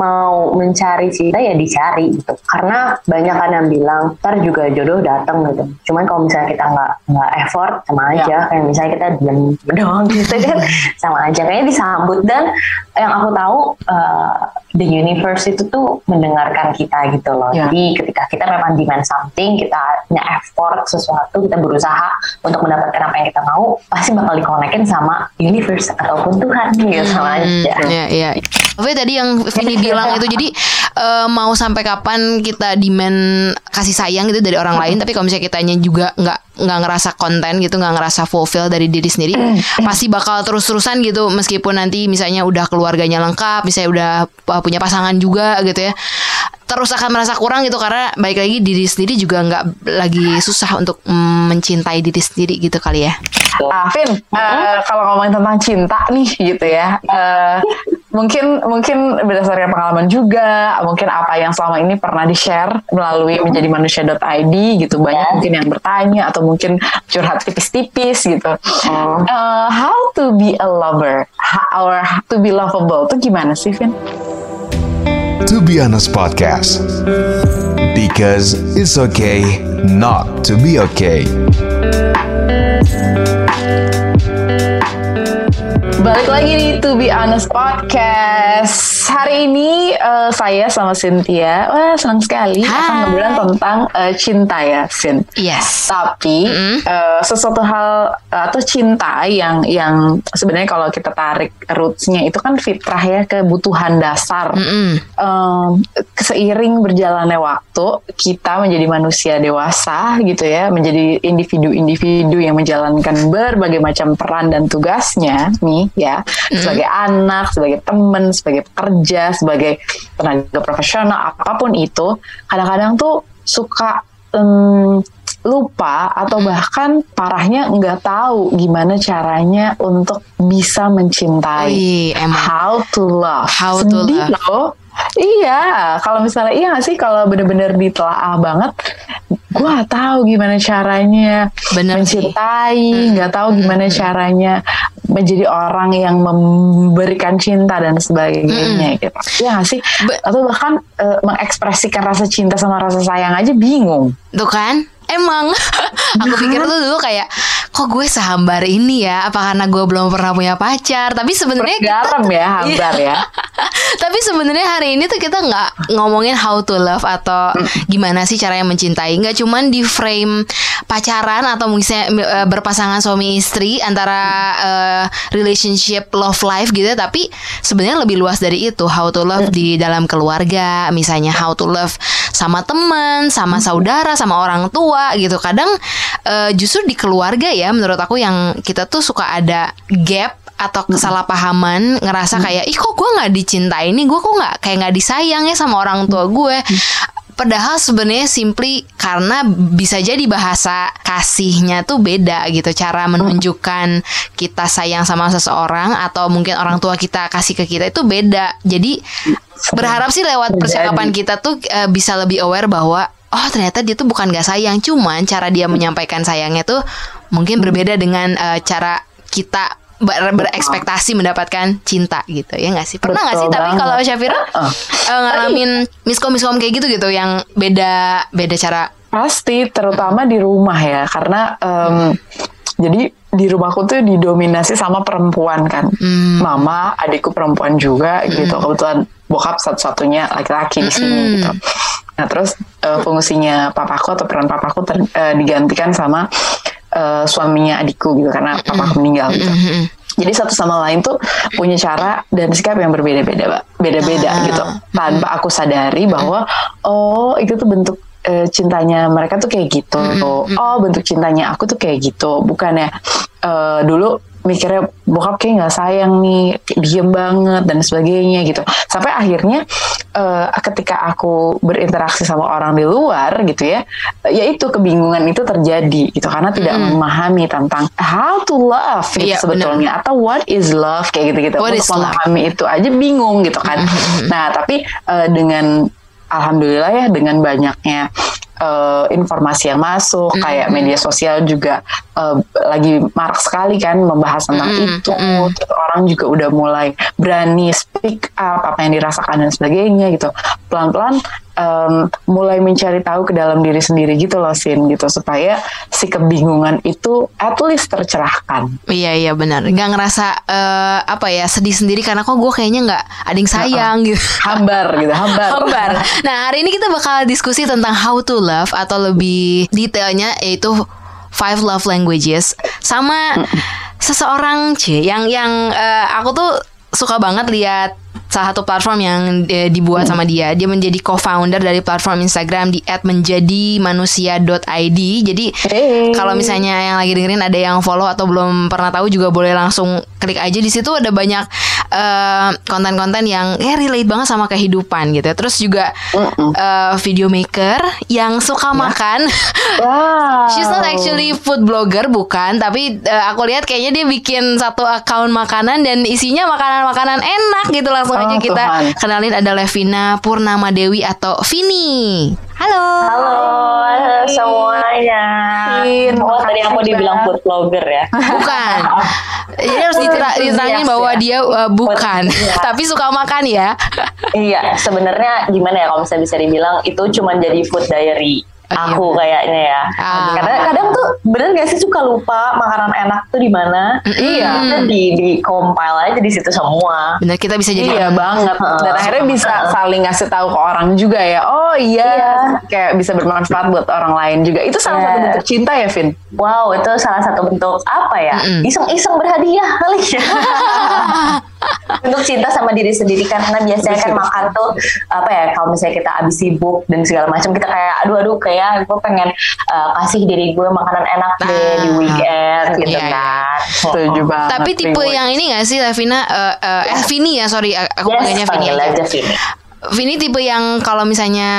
mau mencari cinta ya dicari gitu. Karena banyak kan yang bilang ntar juga jodoh datang gitu. Cuman kalau misalnya kita nggak nggak effort sama Ya. aja. Kayak misalnya kita diam doang gitu kan. Sama aja. Kayaknya disambut dan yang aku tahu uh, the universe itu tuh mendengarkan kita gitu loh Ya. jadi ketika kita memang demand something kita nge-effort sesuatu kita berusaha untuk mendapatkan apa yang kita mau pasti bakal dikonekin sama universe ataupun Tuhan gitu sama Hmm, aja Iya, iya. Tapi tadi yang Vini bilang itu jadi eh, mau sampai kapan kita demand kasih sayang gitu dari orang lain, tapi kalau misalnya kitanya juga nggak nggak ngerasa konten gitu, nggak ngerasa fulfill dari diri sendiri, pasti bakal terus-terusan gitu. Meskipun nanti misalnya udah keluarganya lengkap, misalnya udah uh, punya pasangan juga gitu ya, terus akan merasa kurang gitu karena baik lagi diri sendiri juga nggak lagi susah untuk mencintai diri sendiri gitu kali ya. Ah, Vin, eh, kalau ngomongin tentang cinta nih gitu ya, eh, mungkin mungkin berdasarkan pengalaman juga, mungkin apa yang selama ini pernah di share melalui menjadi manusia.id gitu, banyak Ya. mungkin yang bertanya atau mungkin curhat tipis-tipis gitu. Eh, how to be a lover, or to be lovable tuh gimana sih, Vin? To Be Honest Podcast. Because it's okay not to be okay. Balik lagi di To Be Honest Podcast. Hari ini eh, saya sama Cynthia, wah senang sekali akan Hai. ngobrolin tentang eh, cinta ya, Vin. Yes. Tapi eh, sesuatu hal eh, atau cinta yang yang sebenarnya kalau kita tarik rootsnya itu kan fitrah ya kebutuhan dasar. Mm-mm. Em, seiring berjalannya waktu kita menjadi manusia dewasa gitu ya, menjadi individu-individu yang menjalankan berbagai macam peran dan tugasnya nih ya, sebagai anak, sebagai teman, sebagai pekerja, sebagai tenaga profesional apa pun itu, kadang-kadang tuh suka em, lupa atau bahkan parahnya nggak tahu gimana caranya untuk bisa mencintai. Emang. How to love. How to love. loh. Iya, kalau misalnya iya nggak sih kalau bener-bener ditelaah banget, gua tahu gimana caranya Bener mencintai, nggak tahu gimana caranya menjadi orang yang memberikan cinta dan sebagainya gitu. Iya nggak sih? Be- Atau bahkan eh, mengekspresikan rasa cinta sama rasa sayang aja bingung. Tuh kan? Emang aku pikir tuh dulu kayak kok gue sehambar ini ya? Apa karena gue belum pernah punya pacar? Tapi sebenarnya kita Garam ya, hambar ya. Tapi sebenarnya hari ini tuh kita nggak ngomongin how to love atau gimana sih caranya mencintai. Nggak cuman di frame pacaran atau misalnya eh, berpasangan suami istri antara eh, relationship love life gitu. Tapi sebenarnya lebih luas dari itu. How to love di dalam keluarga, misalnya how to love sama teman, sama saudara, sama orang tua gitu. Kadang eh, justru di keluarga ya, menurut aku yang kita tuh suka ada gap atau kesalahpahaman ngerasa kayak ih kok gue nggak dicintai nih? Gue kok nggak kayak nggak disayang ya sama orang tua gue padahal sebenarnya simply karena bisa jadi bahasa kasihnya tuh beda gitu cara menunjukkan kita sayang sama seseorang atau mungkin orang tua kita kasih ke kita itu beda. Jadi berharap sih lewat percakapan kita tuh eh, bisa lebih aware bahwa oh ternyata dia tuh bukan gak sayang. Cuman cara dia menyampaikan sayangnya tuh mungkin berbeda dengan eh, cara kita ber- berekspektasi mendapatkan cinta gitu. Ya nggak sih? Pernah nggak sih? Tapi kalau Syafira eh, ngalamin miskom miskom kayak gitu gitu yang beda beda cara? Pasti, terutama di rumah ya, karena em, jadi di rumahku tuh didominasi sama perempuan kan, Hmm. mama, adikku perempuan juga gitu, kebetulan bokap satu-satunya laki-laki di sini Hmm. gitu. Nah terus eh, fungsinya papaku atau peran papaku ter- eh, digantikan sama eh, suaminya adikku gitu, karena papaku meninggal gitu. Jadi satu sama lain tuh punya cara dan sikap yang berbeda-beda. Beda-beda Ah. gitu. Tanpa aku sadari bahwa oh itu tuh bentuk eh, cintanya mereka tuh kayak gitu. Oh bentuk cintanya aku tuh kayak gitu. Bukannya eh, dulu mikirnya bokap kayak nggak sayang nih, diem banget dan sebagainya gitu. Sampai akhirnya eh, ketika aku berinteraksi sama orang di luar gitu ya, ya itu kebingungan itu terjadi gitu karena tidak memahami tentang how to love gitu Iya, sebetulnya atau what is love kayak gitu-gitu. What Untuk is love? memahami itu aja bingung gitu kan. Nah, tapi eh, dengan alhamdulillah ya dengan banyaknya eh, informasi yang masuk, kayak media sosial juga eh, lagi marak sekali kan membahas tentang Mm-mm, itu. Terus orang juga udah mulai berani speak up apa yang dirasakan dan sebagainya gitu. Pelan-pelan em, mulai mencari tahu ke dalam diri sendiri gitu loh, Sin gitu supaya si kebingungan itu at least tercerahkan. Iya iya benar. Nggak ngerasa eh, apa ya sedih sendiri karena kok gue kayaknya nggak ada yang sayang gitu. Hambar gitu, hambar. Hambar. Nah hari ini kita bakal diskusi tentang how to love atau lebih detailnya yaitu five love languages sama seseorang c yang yang eh, aku tuh suka banget lihat salah satu platform yang eh, dibuat sama dia. Dia menjadi co-founder dari platform Instagram di @menjadimanusia.id. Jadi Hey. kalau misalnya yang lagi dengerin ada yang follow atau belum pernah tahu juga boleh langsung klik aja di situ ada banyak eh, konten-konten yang ya relate banget sama kehidupan gitu. Terus juga eh, video maker yang suka makan. Wow. She's not actually food blogger bukan, tapi eh, aku lihat kayaknya dia bikin satu account makanan dan isinya makanan-makanan enak gitu. Langsung aja kita Tuhan. kenalin ada Levina Purnama Dewi atau Vini. Halo. Halo semuanya. Fin, Oh, tadi aku dibilang food blogger ya. Bukan. Jadi harus ditera- diterangin bahwa ya. dia uh, bukan, tapi suka makan ya. iya, sebenarnya gimana ya kalau misalnya bisa dibilang itu cuma jadi food diary aku kayaknya ya. Ah. Karena kadang tuh bener gak sih suka lupa makanan enak tuh di mana. Iya. Kita di di compile aja di situ semua. Benar kita bisa jadi Iya banget dan akhirnya bisa saling ngasih tahu ke orang juga ya. Oh iya, Iya. kayak bisa bermanfaat buat orang lain juga. Itu salah satu Iya. bentuk cinta ya, Vin. Wow, itu salah satu bentuk apa ya? Iseng-iseng berhadiah kali ya. bentuk cinta sama diri sendiri karena biasanya kan makan tuh apa ya kalau misalnya kita abis sibuk dan segala macam kita kayak aduh aduh kayak gue pengen uh, kasih diri gue makanan enak deh di Nah. weekend gitu Iya, iya. kan. Setuju banget. Tapi tipe yang ini gak sih Levina eh eh, eh, Vini ya sorry aku Yes, panggilnya Vini panggil aja. Vini. Vini tipe yang kalau misalnya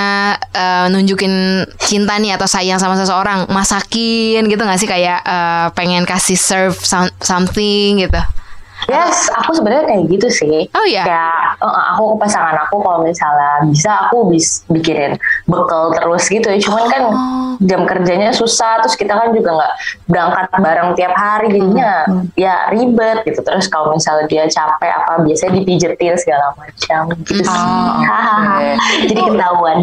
eh, nunjukin cinta nih atau sayang sama seseorang masakin gitu gak sih kayak eh, pengen kasih serve some- something gitu. Yes, aku sebenarnya kayak gitu sih. Oh iya. Kayak eh, aku ke pasangan aku kalau misalnya bisa aku bis bikinin bekal terus gitu ya. Cuman kan Oh. jam kerjanya susah, terus kita kan juga nggak berangkat bareng tiap hari, jadinya Hmm. ya ribet gitu. Terus kalau misalnya dia capek apa biasanya dipijetin segala macam gitu sih. Oh, Hahaha. oke. Jadi ketahuan.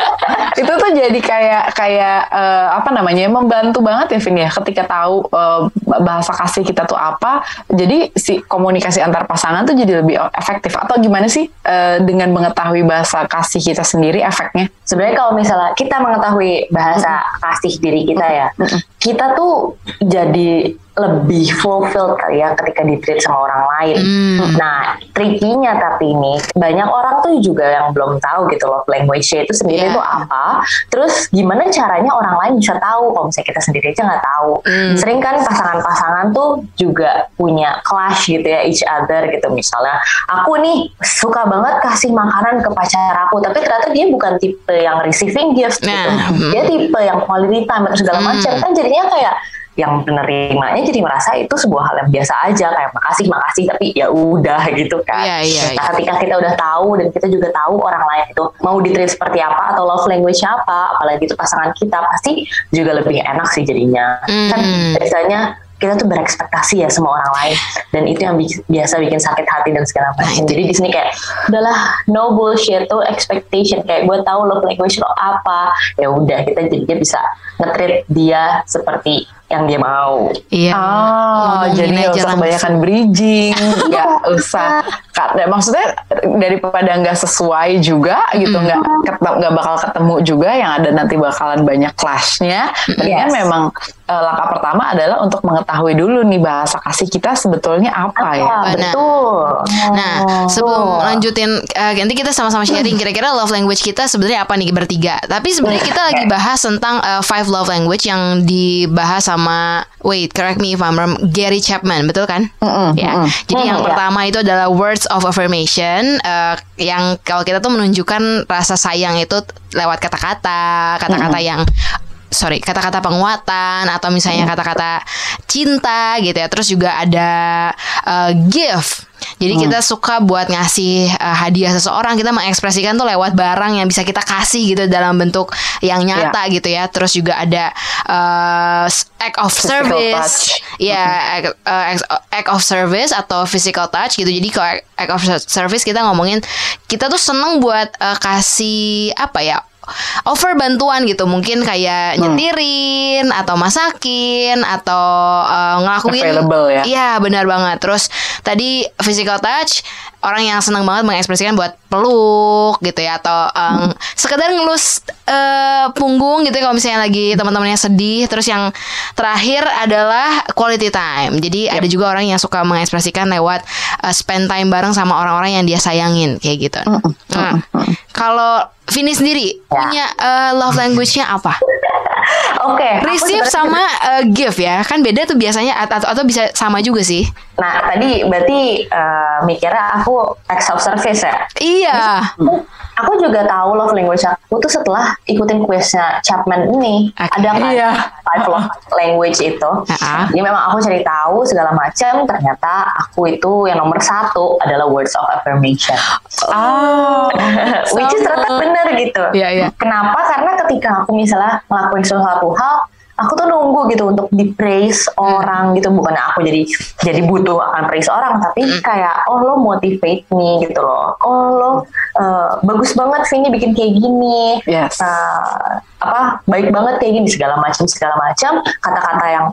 itu tuh jadi kayak kayak eh, apa namanya membantu banget ya Vin ya ketika tahu eh, bahasa kasih kita tuh apa jadi si komunikasi antar pasangan tuh jadi lebih efektif. Atau gimana sih eh, dengan mengetahui bahasa kasih kita sendiri efeknya? Sebenarnya kalau misalnya kita mengetahui bahasa kasih diri kita ya, kita tuh jadi lebih fulfilled kali ya ketika di-treat sama orang lain. Hmm. Nah, trikinya tapi ini banyak orang tuh juga yang belum tahu gitu loh language-nya itu sendiri Iya. itu apa. Terus gimana caranya orang lain bisa tahu kalau misalnya kita sendiri aja nggak tahu. Hmm. Sering kan pasangan-pasangan tuh juga punya clash gitu ya each other gitu misalnya. Aku nih suka banget kasih makanan ke pacar aku, tapi ternyata dia bukan tipe yang receiving gift gitu. Nah, hmm. Dia tipe yang quality time atau segala macam kan jadinya kayak yang penerimanya jadi merasa itu sebuah hal yang biasa aja kayak makasih makasih tapi ya udah gitu kan. Iya, iya, Nah ketika kita udah tahu dan kita juga tahu orang lain itu mau ditreat seperti apa atau love language apa, apalagi itu pasangan kita pasti juga lebih enak sih jadinya. Kan Hmm. biasanya kita tuh berekspektasi ya sama orang lain dan itu yang bi- biasa bikin sakit hati dan segala Nah, macam. Jadi di sini kayak udahlah no bullshit tuh expectation kayak gue tahu love language lo apa ya udah kita jadinya bisa nge-treat dia seperti yang dia mau. Iya. Oh, Ngomongin jadi nggak usah langsung. kebanyakan bridging, nggak usah. Karena maksudnya daripada nggak sesuai juga gitu, nggak ketem- nggak bakal ketemu juga yang ada nanti bakalan banyak clashnya. Mendingan Yes. memang eh, langkah pertama adalah untuk mengetahui dulu nih bahasa kasih kita sebetulnya apa ya. Ah, Benar. betul. Nah, sebelum Betul. lanjutin eh, nanti kita sama-sama sharing kira-kira love language kita sebenarnya apa nih bertiga. Tapi sebenarnya kita lagi bahas tentang eh, five love language yang dibahas sama wait, correct me if I'm wrong, Gary Chapman, betul kan? Mm-mm, ya. mm-mm. Jadi yang Mm, ya. pertama itu adalah words of affirmation eh, yang kalau kita tuh menunjukkan rasa sayang itu lewat kata-kata, kata-kata yang sorry kata-kata penguatan atau misalnya kata-kata cinta gitu ya. Terus juga ada uh, gift. Jadi Hmm. kita suka buat ngasih uh, hadiah seseorang kita mengekspresikan tuh lewat barang yang bisa kita kasih gitu dalam bentuk yang nyata gitu ya. Terus juga ada uh, act of Physical service. ya act, uh, act- act of service atau physical touch gitu. Jadi kalau act of service kita ngomongin kita tuh seneng buat uh, kasih apa ya over bantuan gitu mungkin kayak Hmm. nyetirin atau masakin atau uh, ngelakuin Available ya. Iya benar banget. Terus tadi physical touch orang yang senang banget mengekspresikan buat peluk gitu ya atau um, sekedar ngelus uh, punggung gitu ya kalau misalnya lagi teman-temannya sedih. Terus yang terakhir adalah quality time. Jadi ada juga orang yang suka mengekspresikan lewat uh, spend time bareng sama orang-orang yang dia sayangin kayak gitu. Nah, kalau Vini sendiri punya uh, love language-nya apa? Oke. aku Receive sama uh, give ya. Kan beda tuh biasanya atau atau bisa sama juga sih. Nah tadi berarti eh, mikirnya aku acts of service ya. Iya. Aku juga tahu love language aku tuh setelah ikutin quiznya Chapman ini. Oke. Ada kan Iya. five love language itu. Ah. Jadi memang aku cari tahu segala macam. Ternyata aku itu yang nomor satu adalah words of affirmation. Ah, Which is ternyata benar gitu. Iya, iya. Kenapa? Karena ketika aku misalnya ngelakuin sesuatu hal, aku tuh nunggu gitu untuk di praise orang gitu. Bukan aku jadi jadi butuh akan praise orang, tapi kayak oh lo motivate me gitu loh. Oh lo eh, bagus banget Vini bikin kayak gini. Yes. Nah, apa baik banget kayak gini segala macam segala macam kata-kata yang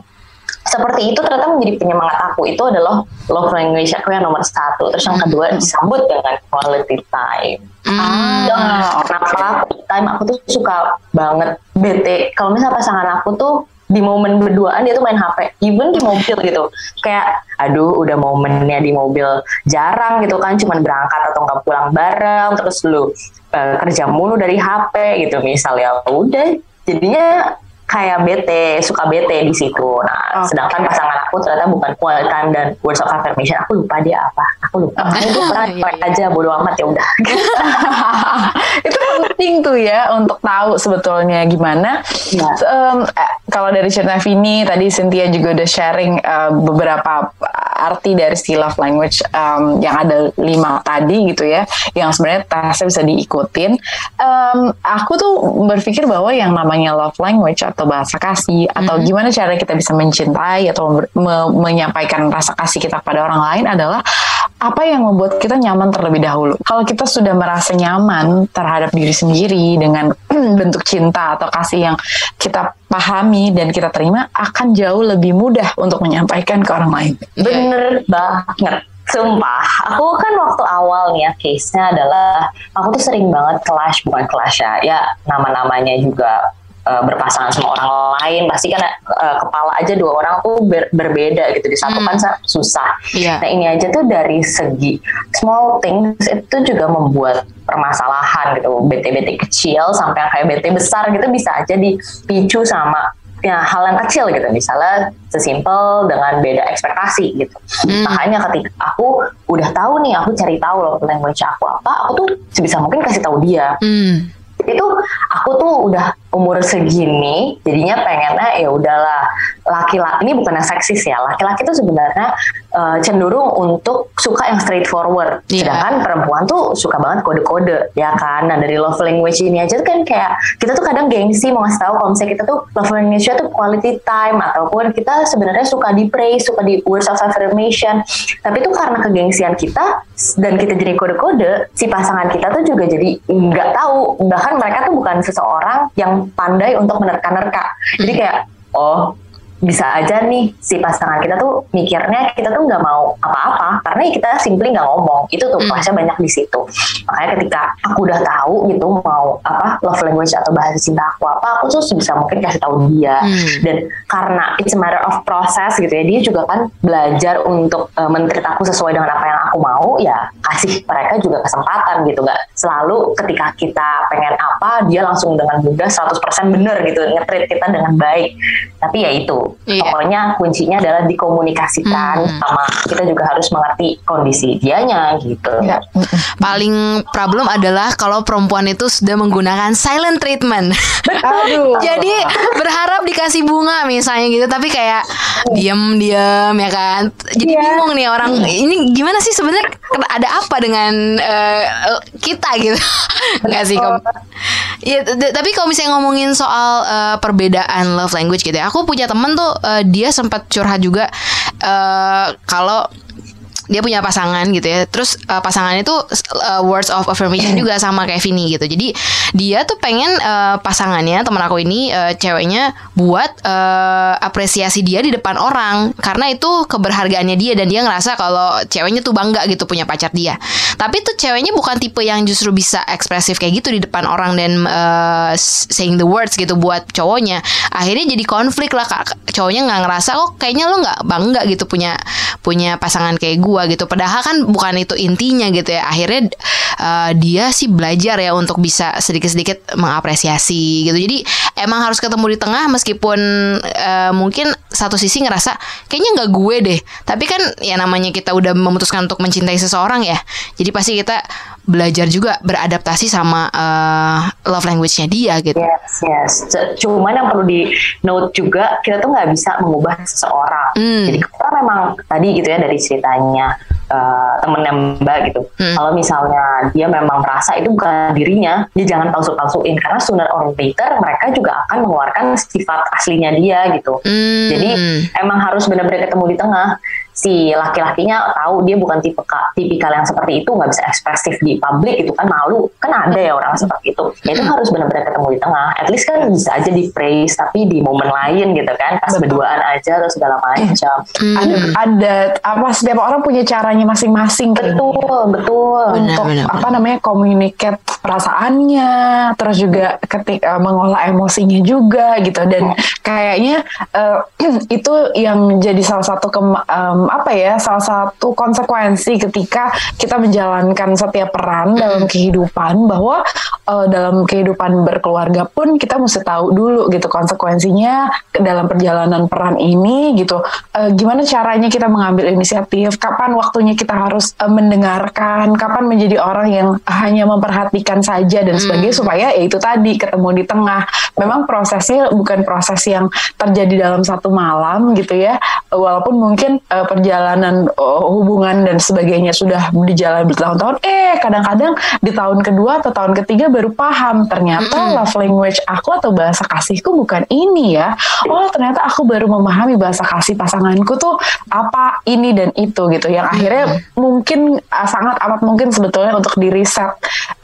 seperti itu ternyata menjadi penyemangat aku. Itu adalah love language aku yang nomor satu. Terus yang kedua disambut dengan quality time. Hmm. Ah, kenapa? Quality time aku tuh suka banget. Bete. Kalau misalnya pasangan aku tuh di momen berduaan dia tuh main HP even di mobil gitu. Kayak aduh udah momennya di mobil jarang gitu kan. Cuman berangkat atau nggak pulang bareng terus lu eh, kerja mulu dari HP gitu. Misalnya udah jadinya kayak bete suka bete di situ nah Oke. sedangkan pasangan aku ternyata bukan time dan words of affirmation aku lupa dia apa aku lupa gue pernah Iya, iya. aja bodo amat ya udah itu penting tuh ya untuk tahu sebetulnya gimana. Iya. Em, eh, kalau dari cerita Vini tadi Cynthia juga udah sharing eh, beberapa arti dari si love language em, yang ada lima tadi gitu ya, yang sebenarnya tesnya bisa diikutin. Em, aku tuh berpikir bahwa yang namanya love language atau bahasa kasih atau gimana cara kita bisa mencintai atau me- menyampaikan rasa kasih kita pada orang lain adalah apa yang membuat kita nyaman terlebih dahulu. Kalau kita sudah merasa nyaman terhadap diri sendiri dengan bentuk cinta atau kasih yang kita pahami dan kita terima, akan jauh lebih mudah untuk menyampaikan ke orang lain. Bener banget. Sumpah, aku kan waktu awal nih ya case-nya adalah aku tuh sering banget clash, bukan clash ya, ya nama-namanya juga eh, berpasangan sama orang lain, pasti kan eh, kepala aja dua orang tuh ber- berbeda gitu, disatukan sa- susah. Iya. Nah ini aja tuh dari segi small things itu juga membuat permasalahan gitu, BT-BT kecil sampai yang kayak BT besar gitu bisa aja dipicu sama ya hal yang kecil gitu misalnya sesimpel dengan beda ekspektasi gitu Hmm. makanya ketika aku udah tahu nih aku cari tahu loh language aku apa aku tuh sebisa mungkin kasih tahu dia Hmm. itu aku tuh udah umur segini jadinya pengennya ya udahlah laki-laki ini bukan seksis ya laki-laki tuh sebenarnya eh, cenderung untuk suka yang straightforward. Iya. sedangkan perempuan tuh suka banget kode-kode ya kan? Nah dari love language ini aja tuh kan kayak kita tuh kadang gengsi mau ngasih tahu kalau misalnya kita tuh love language-nya tuh quality time ataupun kita sebenarnya suka di praise suka di words of affirmation. Tapi itu karena kegengsian kita dan kita jadi kode-kode si pasangan kita tuh juga jadi nggak tahu. Bahkan mereka tuh bukan seseorang yang pandai untuk menerka-nerka. Jadi kayak oh bisa aja nih si pasangan kita tuh mikirnya kita tuh nggak mau apa-apa karena kita simply nggak ngomong. Itu tuh Hmm. kelasnya banyak di situ. Makanya ketika aku udah tahu gitu mau apa love language atau bahasa cinta aku apa aku tuh sebisa mungkin kasih tahu dia. Hmm. dan karena it's a matter of process gitu ya dia juga kan belajar untuk uh, mentreat aku sesuai dengan apa yang aku mau ya kasih mereka juga kesempatan gitu. Nggak selalu ketika kita pengen apa dia langsung dengan mudah 100% bener gitu ngetreat kita dengan baik. Tapi ya itu Iya. Pokoknya kuncinya adalah dikomunikasikan Hmm. sama kita juga harus mengerti kondisi dianya gitu. Ya. Paling problem adalah kalau perempuan itu sudah menggunakan silent treatment. Aduh. Jadi berharap dikasih bunga misalnya gitu, tapi kayak diem-diem ya kan. Jadi Iya. bingung nih orang ini gimana sih sebenarnya ada apa dengan eh, kita gitu? Enggak sih kom. Ya, tapi kalau misalnya ngomongin soal eh, perbedaan love language gitu ya, aku punya temen tuh eh, dia sempat curhat juga eh, kalau dia punya pasangan gitu ya. Terus uh, pasangannya tuh uh, words of affirmation juga sama kayak Vini gitu. Jadi dia tuh pengen uh, pasangannya teman aku ini uh, ceweknya buat uh, apresiasi dia di depan orang karena itu keberhargaannya dia dan dia ngerasa kalau ceweknya tuh bangga gitu punya pacar dia. Tapi tuh ceweknya bukan tipe yang justru bisa ekspresif kayak gitu di depan orang dan uh, saying the words gitu buat cowoknya. Akhirnya jadi konflik lah kak. Cowoknya nggak ngerasa oh kayaknya lo nggak bangga gitu punya punya pasangan kayak gua gitu. Padahal kan bukan itu intinya gitu ya. Akhirnya uh, dia sih belajar ya untuk bisa sedikit-sedikit mengapresiasi gitu. Jadi emang harus ketemu di tengah meskipun uh, mungkin satu sisi ngerasa kayaknya nggak gue deh. Tapi kan ya namanya kita udah memutuskan untuk mencintai seseorang ya. Jadi pasti kita belajar juga beradaptasi sama uh, love language-nya dia gitu. Yes, yes. Cuman yang perlu di note juga kita tuh nggak bisa mengubah seseorang. Hmm. Jadi kita memang tadi gitu ya dari ceritanya uh, temennya Mbak gitu. Hmm. Kalau misalnya dia memang merasa itu bukan dirinya, dia jangan palsu-palsuin karena sooner or later mereka juga akan mengeluarkan sifat aslinya dia gitu. Hmm. Jadi emang harus benar-benar ketemu di tengah. Si laki-lakinya tahu dia bukan tipe tipikal yang seperti itu nggak bisa ekspresif di publik itu kan malu kan ada ya orang seperti itu. Ya itu harus benar-benar ketemu di tengah. At least kan bisa aja di praise tapi di momen lain gitu kan pas Betul. berduaan aja atau segala macam. Ada ada apa setiap orang punya caranya masing-masing Betul betul. untuk Benar, benar, apa namanya communicate perasaannya terus juga ketika mengolah emosinya juga gitu dan kayaknya eh, itu yang jadi salah satu kem- em, apa ya salah satu konsekuensi ketika kita menjalankan setiap peran dalam kehidupan bahwa eh, dalam kehidupan berkeluarga pun kita mesti tahu dulu gitu konsekuensinya dalam perjalanan peran ini gitu. Eh, gimana caranya kita mengambil inisiatif? Kapan waktunya kita harus eh, mendengarkan? Kapan menjadi orang yang hanya memperhatikan saja dan sebagainya supaya ya itu tadi ketemu di tengah. Memang prosesnya bukan proses yang terjadi dalam satu malam gitu ya. Walaupun mungkin eh, perjalanan eh, hubungan dan sebagainya sudah berjalan bertahun-tahun eh kadang-kadang di tahun kedua atau tahun ketiga baru paham ternyata love language aku atau bahasa kasihku bukan ini ya. Oh ternyata aku baru memahami bahasa kasih pasanganku tuh apa ini dan itu gitu yang akhirnya mungkin uh, sangat amat mungkin sebetulnya untuk di riset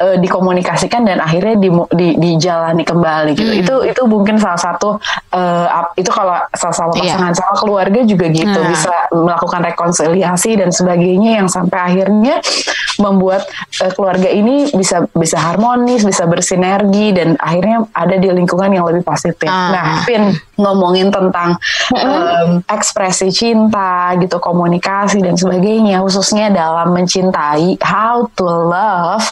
uh, dikomunikasikan dan akhirnya di, di, dijalani kembali gitu. Itu itu mungkin salah satu uh, itu kalau salah sama Iya. pasangan sama keluarga juga gitu Nah. bisa melakukan rekonsiliasi dan sebagainya yang sampai akhirnya membuat uh, keluarga ini bisa bisa harmonis bisa bersinergi dan akhirnya ada di lingkungan yang lebih positif. Ah. Nah, Pin ngomongin tentang em, ekspresi cinta gitu, komunikasi dan sebagainya, khususnya dalam mencintai, how to love.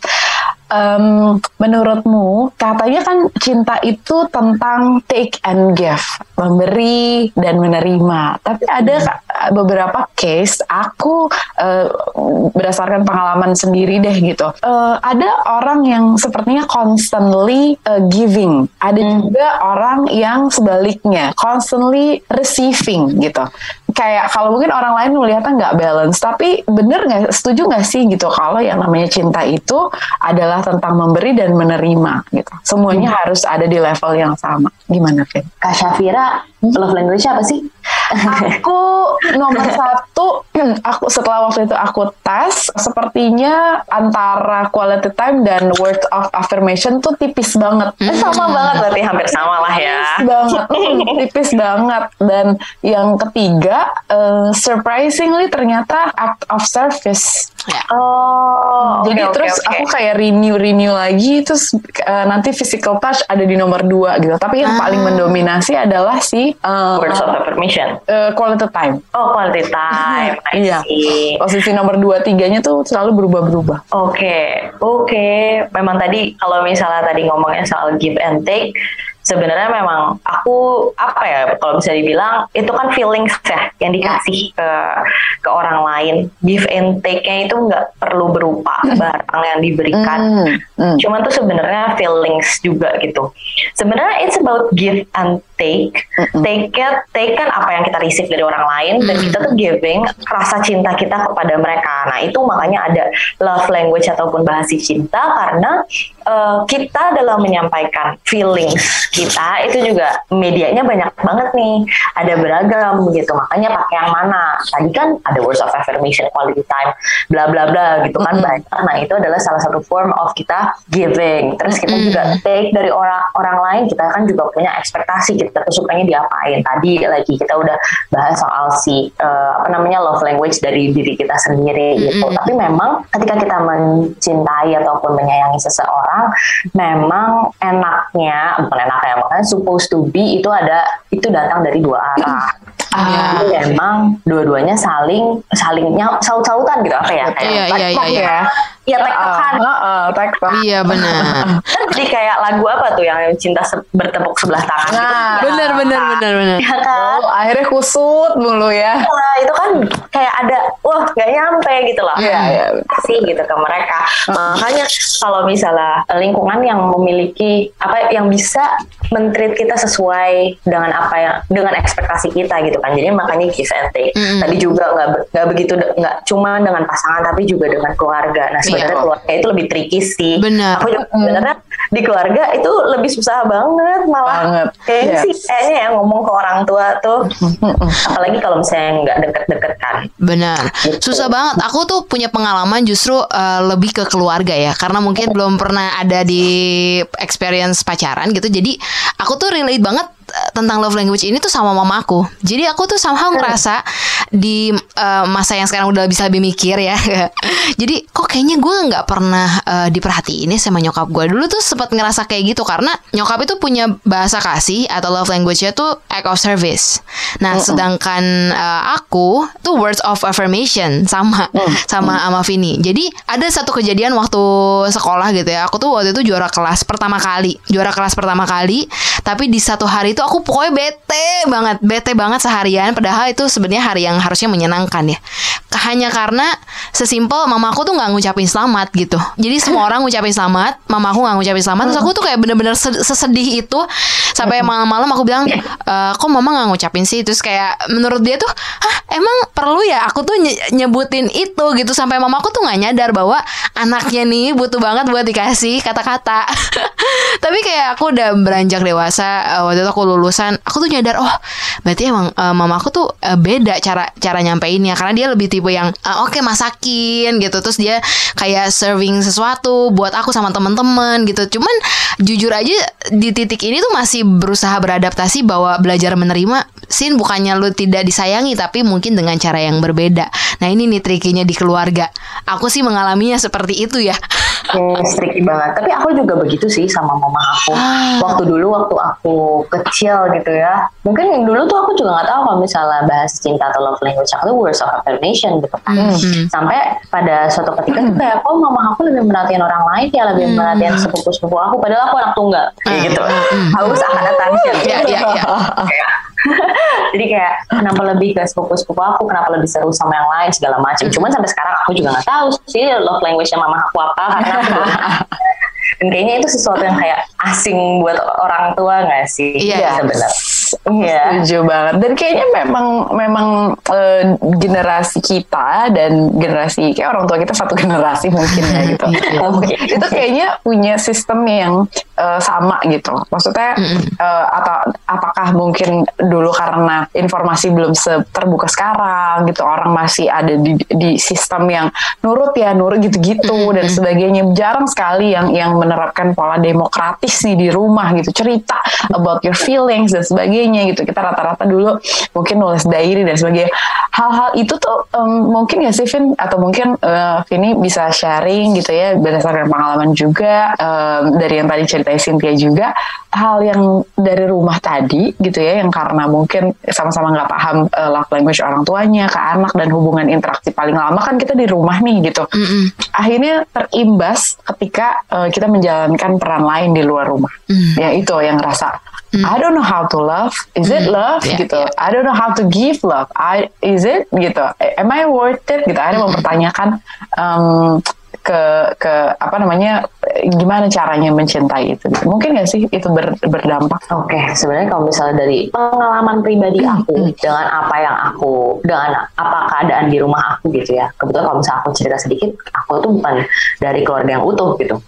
Em, menurutmu katanya kan cinta itu tentang take and give, memberi dan menerima. Tapi ada ka- beberapa case aku eh, berdasarkan pengalaman sendiri deh gitu. Eh, ada orang yang sepertinya constantly eh, giving, ada juga orang yang sebaliknya constantly receiving gitu. Kayak kalau mungkin orang lain melihatnya nggak balance, tapi bener nggak setuju nggak sih gitu kalau yang namanya cinta itu adalah tentang memberi dan menerima gitu. Semuanya harus ada di level yang sama. Gimana, Vin? Kak Syafira, love language apa sih? aku nomor satu aku setelah waktu itu aku tes sepertinya antara quality time dan word of affirmation tuh tipis banget Eh, sama banget berarti hampir sama lah ya. tipis banget Mm, tipis banget dan yang ketiga eh, surprisingly ternyata act of service Ya. Oh, jadi oke, terus oke. aku kayak renew renew lagi terus eh, nanti physical touch ada di nomor dua gitu tapi yang paling mendominasi adalah si eh, words of affirmation. eh, quality time Oh, quality time. Iya. posisi nomor dua tiganya tuh selalu berubah-berubah Oke, oke. Memang tadi kalau misalnya tadi ngomongnya soal give and take, sebenarnya memang aku apa ya kalau bisa dibilang itu kan feelings ya yang dikasih ke ke orang lain. Give and take-nya itu nggak perlu berupa barang yang diberikan. Hmm, hmm. cuman tuh sebenarnya feelings juga gitu. Sebenarnya it's about give and take. Take it take kan apa yang kita receive dari orang lain dan kita tuh giving rasa cinta kita kepada mereka. Nah itu makanya ada love language ataupun bahasa cinta karena eh, kita dalam menyampaikan feelings kita itu juga medianya banyak banget nih. Ada beragam gitu makanya pakai yang mana. Tadi kan ada words of affirmation quality time bla bla bla gitu kan banyak. Nah itu adalah salah satu form of kita giving. Terus kita juga take dari orang orang lain kita kan juga punya ekspektasi kita tuh sukanya diapain. Tadi lagi kita udah bahas soal si eh, apa namanya love language dari diri kita sendiri gitu. Tapi memang ketika kita mencintai ataupun menyayangi seseorang memang enaknya bukan enaknya makanya supposed to be itu ada itu datang dari dua arah Ah. Jadi memang dua-duanya saling salingnya saut-sautan gitu apa ya kayak Iya, iya, iya, iya. ya. ya tek-tekan Heeh, tek-tek. Iya benar. kan jadi kayak lagu apa tuh yang cinta se- bertepuk sebelah tangan gitu Nah. benar benar benar benar. ya kan Oh, akhirnya kusut mulu ya. Nah, itu kan kayak ada wah nggak nyampe gitu loh Iya, iya. sih gitu ke mereka makanya kalau misalnya lingkungan yang memiliki apa yang bisa mentreat kita sesuai dengan apa yang dengan ekspektasi kita gitu kan jadi makanya give and take Mm-mm. tadi juga nggak nggak begitu nggak cuma dengan pasangan tapi juga dengan keluarga nah sebenarnya Iya. keluarga itu lebih tricky sih Benar. aku juga sebenarnya di keluarga itu lebih susah banget malah Banget. kayaknya Iya. sih kayaknya ya ngomong ke orang tua tuh apalagi kalau misalnya nggak deket-deket kan Benar. Susah banget. Aku tuh punya pengalaman justru uh, lebih ke keluarga ya. Karena mungkin belum pernah ada di experience pacaran gitu. Jadi aku tuh relate banget tentang love language ini tuh sama mama aku. Jadi aku tuh somehow ngerasa di uh, masa yang sekarang udah bisa lebih mikir ya. Jadi kok kayaknya gue nggak pernah uh, diperhatiin ya sama nyokap gue. Dulu tuh sempat ngerasa kayak gitu karena nyokap itu punya bahasa kasih atau love language-nya tuh act of service. Nah, sedangkan uh, aku tuh words of affirmation sama sama sama Vini. Jadi ada satu kejadian waktu sekolah gitu ya. Aku tuh waktu itu juara kelas pertama kali, juara kelas pertama kali. Tapi di satu hari itu aku pokoknya bete banget, bete banget seharian. Padahal itu sebenarnya hari yang harusnya menyenangkan ya. Hanya karena sesimpel mama aku tuh nggak ngucapin selamat gitu. Jadi semua orang ngucapin selamat, mama aku nggak ngucapin selamat. Terus aku tuh kayak bener-bener se- sesedih itu sampai malam-malam aku bilang, e, kok mama nggak ngucapin sih? Terus kayak menurut dia tuh, hah emang perlu ya aku tuh nye- nyebutin itu gitu sampai mama aku tuh nggak nyadar bahwa anaknya nih butuh banget buat dikasih kata-kata. Tapi kayak aku udah beranjak dewasa eh, waktu itu aku lulusan, aku tuh nyadar oh berarti emang eh, mama aku tuh eh, beda cara cara nyampeinnya karena dia lebih tipe yang eh, oke masakin gitu terus dia kayak serving sesuatu buat aku sama temen-temen gitu. Cuman jujur aja di titik ini tuh masih berusaha beradaptasi bahwa belajar menerima sin bukannya lu tidak disayangi tapi mungkin dengan cara yang berbeda. Nah ini nih trikinya di keluarga. Aku sih mengalaminya seperti itu ya. Tricky banget. Tapi aku juga begitu sih sama mama aku. Ah. Waktu dulu waktu aku kecil gitu ya. Mungkin dulu tuh aku juga nggak tahu kalau misalnya bahas cinta atau love language aku tuh words of affirmation gitu kan. Hmm. Sampai pada suatu ketika tuh kayak kok mama aku lebih merhatiin orang lain ya lebih merhatiin sepupu-sepupu aku padahal aku anak tunggal kayak gitu. Haus akan attention. Ya, ya, ya. Jadi kayak kenapa lebih ke sepupu-sepupu aku, kenapa lebih seru sama yang lain segala macam. Cuman sampai sekarang aku juga nggak tahu sih love language-nya mama aku apa karena aku dan kayaknya itu sesuatu yang kayak asing buat orang tua nggak sih? Iya. sebenarnya. Iya. Setuju banget. Dan kayaknya memang memang eh, generasi kita dan generasi kayak orang tua kita satu generasi mungkin ya gitu. Oke. itu kayaknya punya sistem yang eh, sama gitu. Maksudnya eh, atau apakah mungkin dulu karena informasi belum terbuka sekarang gitu orang masih ada di, di sistem yang nurut ya nurut gitu-gitu dan sebagainya. Jarang sekali yang yang menerapkan pola demokratis nih di rumah gitu. Cerita about your feelings dan sebagainya gitu. Kita rata-rata dulu mungkin nulis diary dan sebagainya. Hal-hal itu tuh em, mungkin ya sih Vin atau mungkin eh, Vini bisa sharing gitu ya berdasarkan pengalaman juga em, dari yang tadi ceritain Cynthia juga hal yang dari rumah tadi gitu ya yang karena mungkin sama-sama nggak paham eh, love language orang tuanya ke anak dan hubungan interaksi paling lama kan kita di rumah nih gitu Mm-mm. akhirnya terimbas ketika eh, kita menjalankan peran lain di luar rumah Mm. ya itu yang ngerasa I don't know how to love. Is it love Yeah, gitu? yeah. I don't know how to give love. I is it gitu? Am I worth it gitu? Ada mempertanyakan um, ke ke apa namanya gimana caranya mencintai itu mungkin gak sih itu ber- berdampak Oke, sebenarnya kalau misalnya dari pengalaman pribadi aku dengan apa yang aku dengan apa keadaan di rumah aku gitu ya. Kebetulan kalau misalnya aku cerita sedikit, aku tuh bukan dari keluarga yang utuh gitu.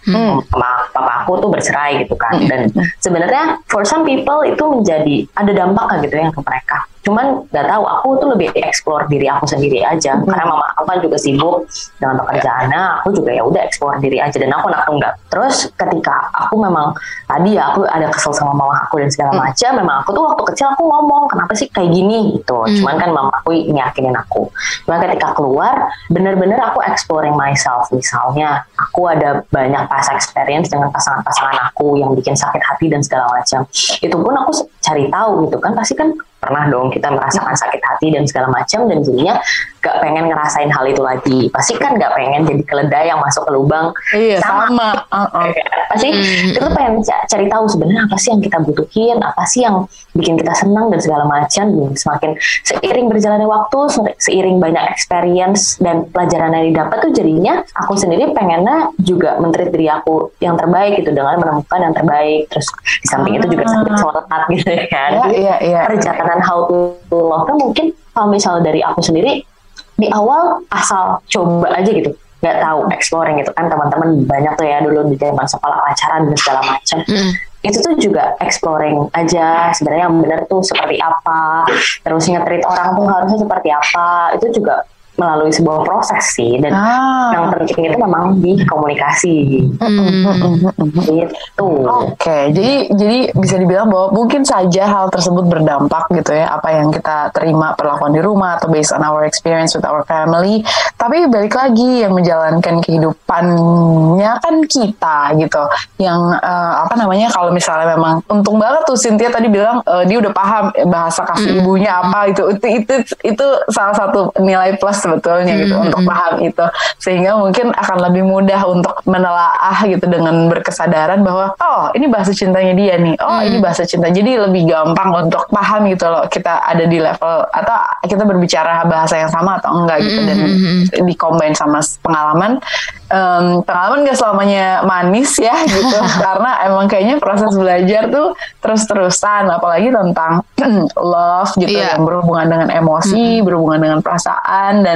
Sama papa aku tuh bercerai gitu kan. Dan sebenarnya for some people itu menjadi ada dampaknya gitu ya ke mereka. Cuman nggak tahu, aku tuh lebih explore diri aku sendiri aja. Karena mama aku kan juga sibuk dengan pekerjaannya, aku juga ya udah explore diri aja. Dan aku anak tunggal. Terus ketika aku memang tadi ya aku ada kesel sama mama aku dan segala macam. Memang aku tuh waktu kecil aku ngomong kenapa sih kayak gini gitu. Cuman kan mama aku nyakinin aku. Cuman ketika keluar bener-bener aku exploring myself. Misalnya aku ada banyak past experience dengan pasangan-pasangan aku yang bikin sakit hati dan segala macam. Itu pun aku cari tahu gitu kan pasti kan pernah dong kita merasakan sakit hati dan segala macam dan jadinya gak pengen ngerasain hal itu lagi. Pasti kan gak pengen jadi keledai yang masuk ke lubang. Iya sama, Uh-uh. pasti kita pengen ca- cari tahu sebenarnya apa sih yang kita butuhin apa sih yang bikin kita senang dan segala macam. Dan semakin seiring berjalannya waktu se- seiring banyak experience dan pelajaran yang didapat tuh jadinya aku sendiri pengennya juga menteri diri aku yang terbaik gitu dengan menemukan yang terbaik. Terus di samping itu juga sambil sholat gitu ya kan. Iya, iya, iya. Perjalanan how to love tuh mungkin kalau misalnya dari aku sendiri di awal asal coba aja gitu. Nggak tahu exploring gitu kan teman-teman banyak tuh ya dulu di zaman sekolah pacaran dan segala macam. Mm. itu tuh juga exploring aja sebenarnya yang benar tuh seperti apa terus nge-treat orang tuh harusnya seperti apa. Itu juga melalui sebuah proses sih dan Ah. yang penting itu memang di komunikasi gitu Oke, jadi jadi bisa dibilang bahwa mungkin saja hal tersebut berdampak gitu ya apa yang kita terima perlakuan di rumah atau based on our experience with our family. Tapi balik lagi yang menjalankan kehidupannya kan kita gitu. Yang eh, apa namanya kalau misalnya memang untung banget tuh Cynthia tadi bilang eh, dia udah paham bahasa kasih ibunya apa itu itu itu itu salah satu nilai plus sebetulnya gitu untuk paham itu. Sehingga mungkin akan lebih mudah untuk menelaah gitu dengan berkesadaran bahwa oh ini bahasa cintanya dia nih. Oh ini bahasa cinta. Jadi lebih gampang untuk paham gitu loh kita ada di level atau kita berbicara bahasa yang sama atau enggak gitu. Dan dikombin sama pengalaman. Em, pengalaman gak selamanya manis ya gitu. Karena emang kayaknya proses belajar tuh terus-terusan. Apalagi tentang love gitu Iya. yang berhubungan dengan emosi berhubungan dengan perasaan dan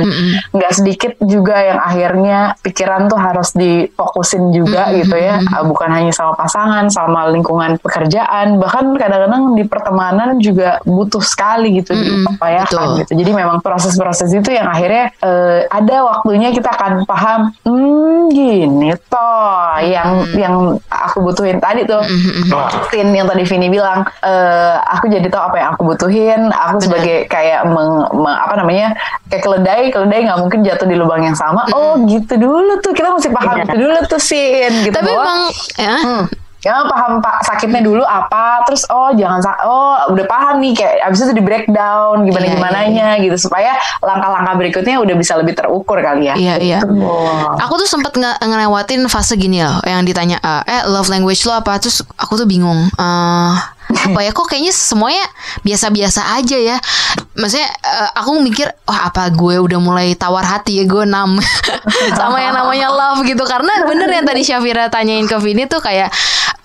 nggak sedikit juga yang akhirnya pikiran tuh harus difokusin juga gitu ya. Ah, bukan hanya sama pasangan sama lingkungan pekerjaan bahkan kadang-kadang di pertemanan juga butuh sekali gitu diupayakan betul. gitu. Jadi memang proses-proses itu yang akhirnya eh, ada waktunya kita akan paham hmm gini toh yang yang aku butuhin tadi tuh. Tin yang tadi Vini bilang eh, aku jadi tahu apa yang aku butuhin. Aku sebagai kayak meng, meng- apa namanya kayak keledai keledai nggak mungkin jatuh di lubang yang sama oh gitu dulu tuh kita mesti paham Iya. itu dulu tuh Sin gitu Tapi bahwa- emang ya. Hmm. Ya paham pak sakitnya dulu apa terus oh jangan oh udah paham nih kayak abis itu di breakdown gimana Iya, gimananya gitu supaya langkah-langkah berikutnya udah bisa lebih terukur kali ya. Iya iya. Wah. Aku tuh sempet nge ngelewatin fase gini loh yang ditanya eh, eh love language lo apa terus aku tuh bingung eh apa ya kok kayaknya semuanya biasa-biasa aja ya. Maksudnya eh, aku mikir wah apa gue udah mulai tawar hati ya gue enam. Sama yang namanya love gitu. Karena bener yang tadi Syafira tanyain ke Vini tuh kayak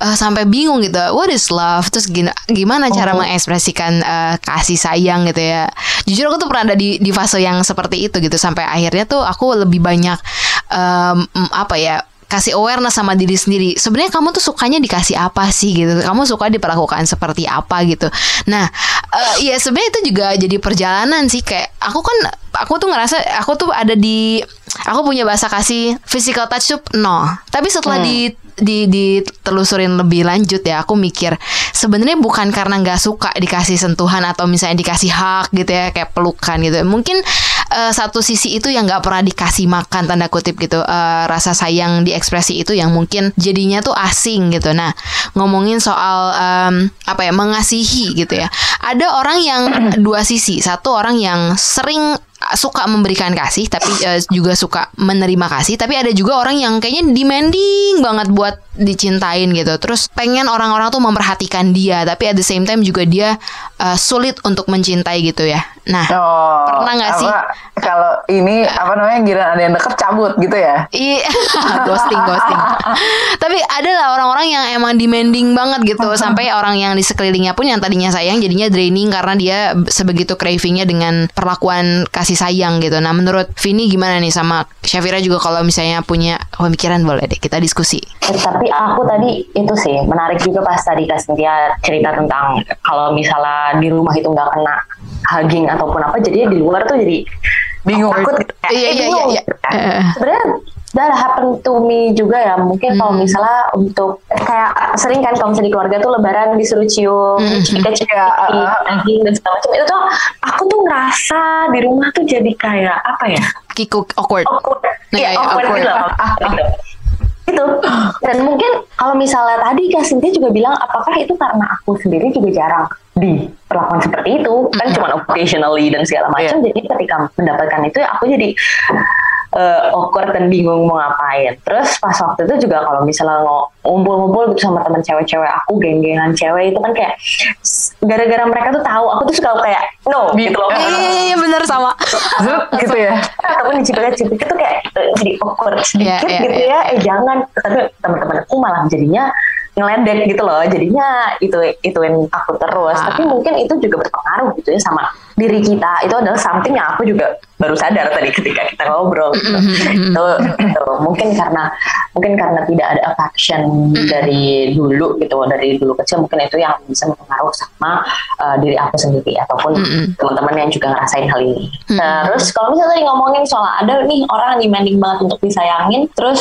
eh, sampai bingung gitu. What is love? Terus gina- gimana cara mengekspresikan eh, kasih sayang gitu ya. Jujur aku tuh pernah ada di di fase yang seperti itu gitu. Sampai akhirnya tuh aku lebih banyak em, apa ya kasih awareness sama diri sendiri. Sebenarnya kamu tuh sukanya dikasih apa sih gitu? Kamu suka diperlakukan seperti apa gitu? Nah, eh, ya sebenarnya itu juga jadi perjalanan sih. Kayak aku kan, aku tuh ngerasa aku tuh ada di, aku punya bahasa kasih physical touch tuh no. Tapi setelah di di ditelusurin lebih lanjut ya aku mikir sebenarnya bukan karena nggak suka dikasih sentuhan atau misalnya dikasih hak gitu ya kayak pelukan gitu. Mungkin eh, satu sisi itu yang nggak pernah dikasih makan tanda kutip gitu. Eh, rasa sayang di ekspresi itu yang mungkin jadinya tuh asing gitu. Nah ngomongin soal em, apa ya mengasihi gitu ya. Ada orang yang dua sisi. Satu orang yang sering suka memberikan kasih tapi uh, juga suka menerima kasih tapi ada juga orang yang kayaknya demanding banget buat dicintain gitu. Terus pengen orang-orang tuh memperhatikan dia tapi at the same time juga dia uh, sulit untuk mencintai gitu ya nah Oh, pernah nggak sih Kalau ini apa namanya giliran ada yang deket cabut gitu ya? Iya, ghosting, ghosting. Tapi ada lah orang-orang yang emang demanding banget gitu, sampai orang yang di sekelilingnya pun yang tadinya sayang jadinya draining karena dia sebegitu cravingnya dengan perlakuan kasih sayang gitu. Nah, menurut Vini gimana nih sama Syafira juga kalau misalnya punya pemikiran boleh deh kita diskusi. Eh, tapi aku tadi itu sih menarik juga pas tadi Kak Cynthia cerita tentang kalau misalnya di rumah itu nggak kena hugging ataupun apa jadi di luar tuh jadi Bingung. takut gitu kayak, Iya, eh, iya, bingung iya, gitu kan. iya. Eh. sebenarnya that happen to me juga ya mungkin kalau Hmm. misalnya untuk kayak sering kan kalau misalnya di keluarga tuh lebaran disuruh cium Hmm. cipika Iya, uh, uh, uh. dan segala macam itu tuh aku tuh ngerasa di rumah tuh jadi kayak apa ya Kikuk awkward. awkward Iya, Iya, iya, awkward awkward. gitu loh. Gitu. itu dan mungkin kalau misalnya tadi Kak Cynthia juga bilang apakah itu karena aku sendiri juga jarang diperlakukan seperti itu. Kan cuma occasionally dan segala macam. Jadi ketika mendapatkan itu ya aku jadi eh, awkward dan bingung mau ngapain. Terus pas waktu itu juga kalau misalnya ngumpul-ngumpul gitu sama teman cewek-cewek aku geng-gengan cewek itu kan kayak gara-gara mereka tuh tahu aku tuh suka kayak no Bi- gitu loh. Iya, iya, iya, bener sama. Gitu ya? ataupun dicipika-cipika tuh kayak eh, jadi awkward sedikit Iya, iya, gitu ya. Eh jangan. Tapi teman-teman aku malah jadinya ngeledek gitu loh. Jadinya itu ituin aku terus. Ah. tapi mungkin itu juga berpengaruh gitu ya sama diri kita. Itu adalah something yang aku juga baru sadar tadi ketika kita ngobrol. Gitu. Itu, itu mungkin karena mungkin karena tidak ada affection dari dulu gitu dari dulu kecil mungkin itu yang bisa mempengaruhi sama uh, diri aku sendiri ataupun teman-teman yang juga ngerasain hal ini. Terus kalau misalnya tadi ngomongin soal ada nih orang yang demanding banget untuk disayangin, terus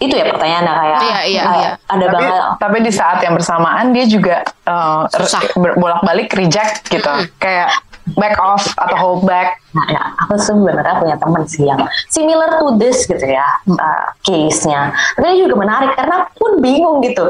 itu ya pertanyaannya kayak Iya, iya, uh, iya. ada tapi, banget tapi di saat yang bersamaan dia juga uh, ber- bolak-balik reject gitu. Kayak back off atau hold back. Nah, ya, aku sebenarnya punya teman sih yang similar to this gitu ya uh, case-nya. Tapi ini juga menarik karena aku pun bingung gitu.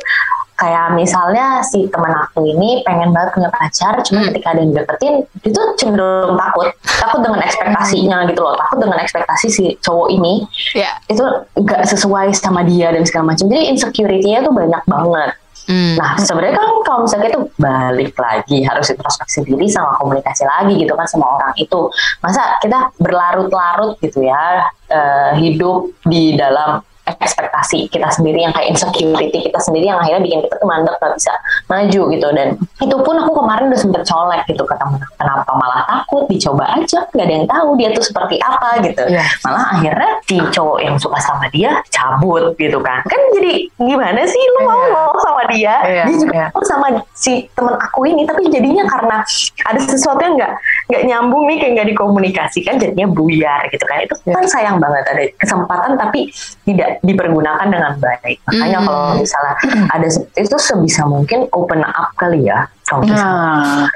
Kayak misalnya si teman aku ini pengen banget punya pacar, cuma ketika ada yang deketin, dia tuh cenderung takut, takut dengan ekspektasinya gitu loh, takut dengan ekspektasi si cowok ini Ya. itu nggak sesuai sama dia dan segala macam. Jadi insecurity-nya tuh banyak banget. Hmm. Nah, sebenarnya kan kalau misalnya itu balik lagi harus introspeksi diri sama komunikasi lagi gitu kan sama orang itu. Masa kita berlarut-larut gitu ya eh, hidup di dalam ekspektasi kita sendiri yang kayak insecurity kita sendiri yang akhirnya bikin kita tuh mandek nggak bisa maju gitu. Dan itu pun aku kemarin udah sempet colek gitu ke temen kenapa malah takut? Dicoba aja nggak ada yang tahu dia tuh seperti apa gitu. Iya. malah akhirnya si cowok yang suka sama dia cabut gitu kan. Kan jadi gimana sih? Lu mau Iya. ngomong sama dia? Iya, dia juga mau sama si temen aku ini tapi jadinya karena ada sesuatu yang nggak nggak nyambung nih kayak nggak dikomunikasikan jadinya buyar gitu kan. Itu kan Iya. sayang banget ada kesempatan tapi tidak dipergunakan dengan baik. Makanya Hmm. kalau misalnya ada seperti itu sebisa mungkin open up kali ya. Kalau misalnya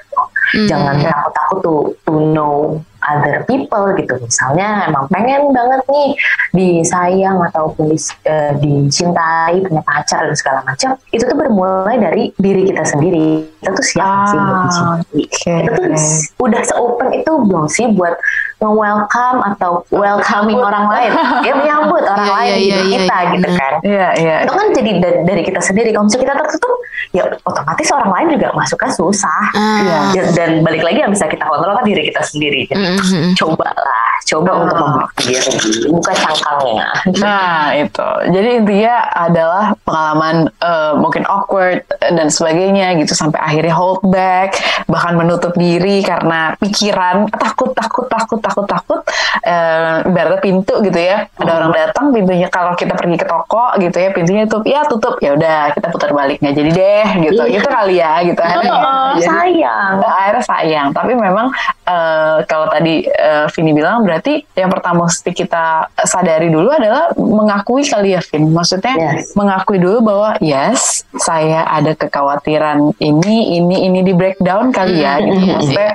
Nah, jangan takut-takut tuh to know other people gitu misalnya emang pengen banget nih disayang ataupun dis- eh, dicintai punya pacar dan segala macam itu tuh bermulai dari diri kita sendiri kita tuh siap nggak sih buat Ah, dicintai oke. kita tuh udah se-open itu belum sih buat nge-welcome atau welcoming orang lain ya menyambut orang Iya, lain hidup iya, kita iya, gitu benar. kan Iya, iya. itu kan jadi da- dari kita sendiri kalau misalnya kita tertutup ya otomatis orang lain juga masuknya susah Ah. Ya, dan balik lagi yang bisa kita kontrol kan diri kita sendiri Jadi, Mm-mm. Coba lah coba untuk membuka diri buka cangkangnya. Nah itu, jadi intinya adalah pengalaman eh, mungkin awkward dan sebagainya gitu sampai akhirnya hold back, bahkan menutup diri karena pikiran takut takut takut takut takut. Eh, ibaratnya pintu gitu ya, ada orang datang pintunya kalau kita pergi ke toko gitu ya pintunya tutup, ya tutup ya udah kita putar balik nggak jadi deh gitu, Iya. itu kali ya gitu. Akhirnya, Oh, jadi- sayang. Nah, akhirnya sayang. Tapi memang eh, kalau tadi eh, Vini bilang berarti yang pertama mesti kita sadari dulu adalah mengakui kali ya Vin. Maksudnya Yes. mengakui dulu bahwa yes saya ada kekhawatiran ini ini ini di breakdown kali ya gitu. Maksudnya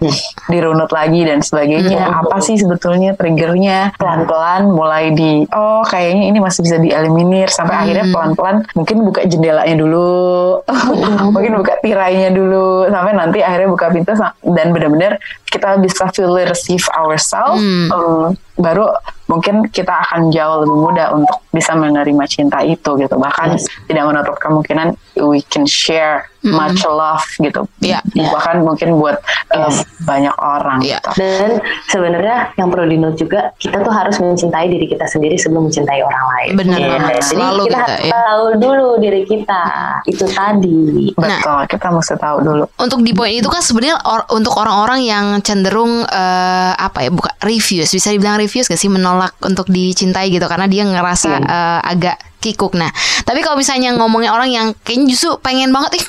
dirunut lagi dan sebagainya. Apa sih sebetulnya triggernya? Pelan-pelan mulai di oh kayaknya ini masih bisa dieliminir sampai akhirnya pelan-pelan mungkin buka jendelanya dulu. mungkin buka tirainya dulu sampai nanti akhirnya buka pintu dan benar-benar kita bisa fully receive ourselves Hmm. em, baru mungkin kita akan jauh lebih mudah untuk bisa menerima cinta itu gitu bahkan tidak menutup kemungkinan we can share much love gitu Iya. bahkan mungkin buat em, banyak orang Iya. gitu. Dan sebenarnya yang perlu dinot juga kita tuh harus mencintai diri kita sendiri sebelum mencintai orang lain. Benar Iya. banget. Jadi Selalu kita kita, harus ya. tahu dulu diri kita itu tadi. betul kita mesti tahu dulu untuk di poin itu kan sebenarnya or- untuk orang-orang yang cenderung eh, apa ya bukan refuse bisa dibilang refuse gak sih menolak untuk dicintai gitu karena dia ngerasa eh, agak kikuk nah tapi kalau misalnya ngomongin orang yang kayaknya justru pengen banget ih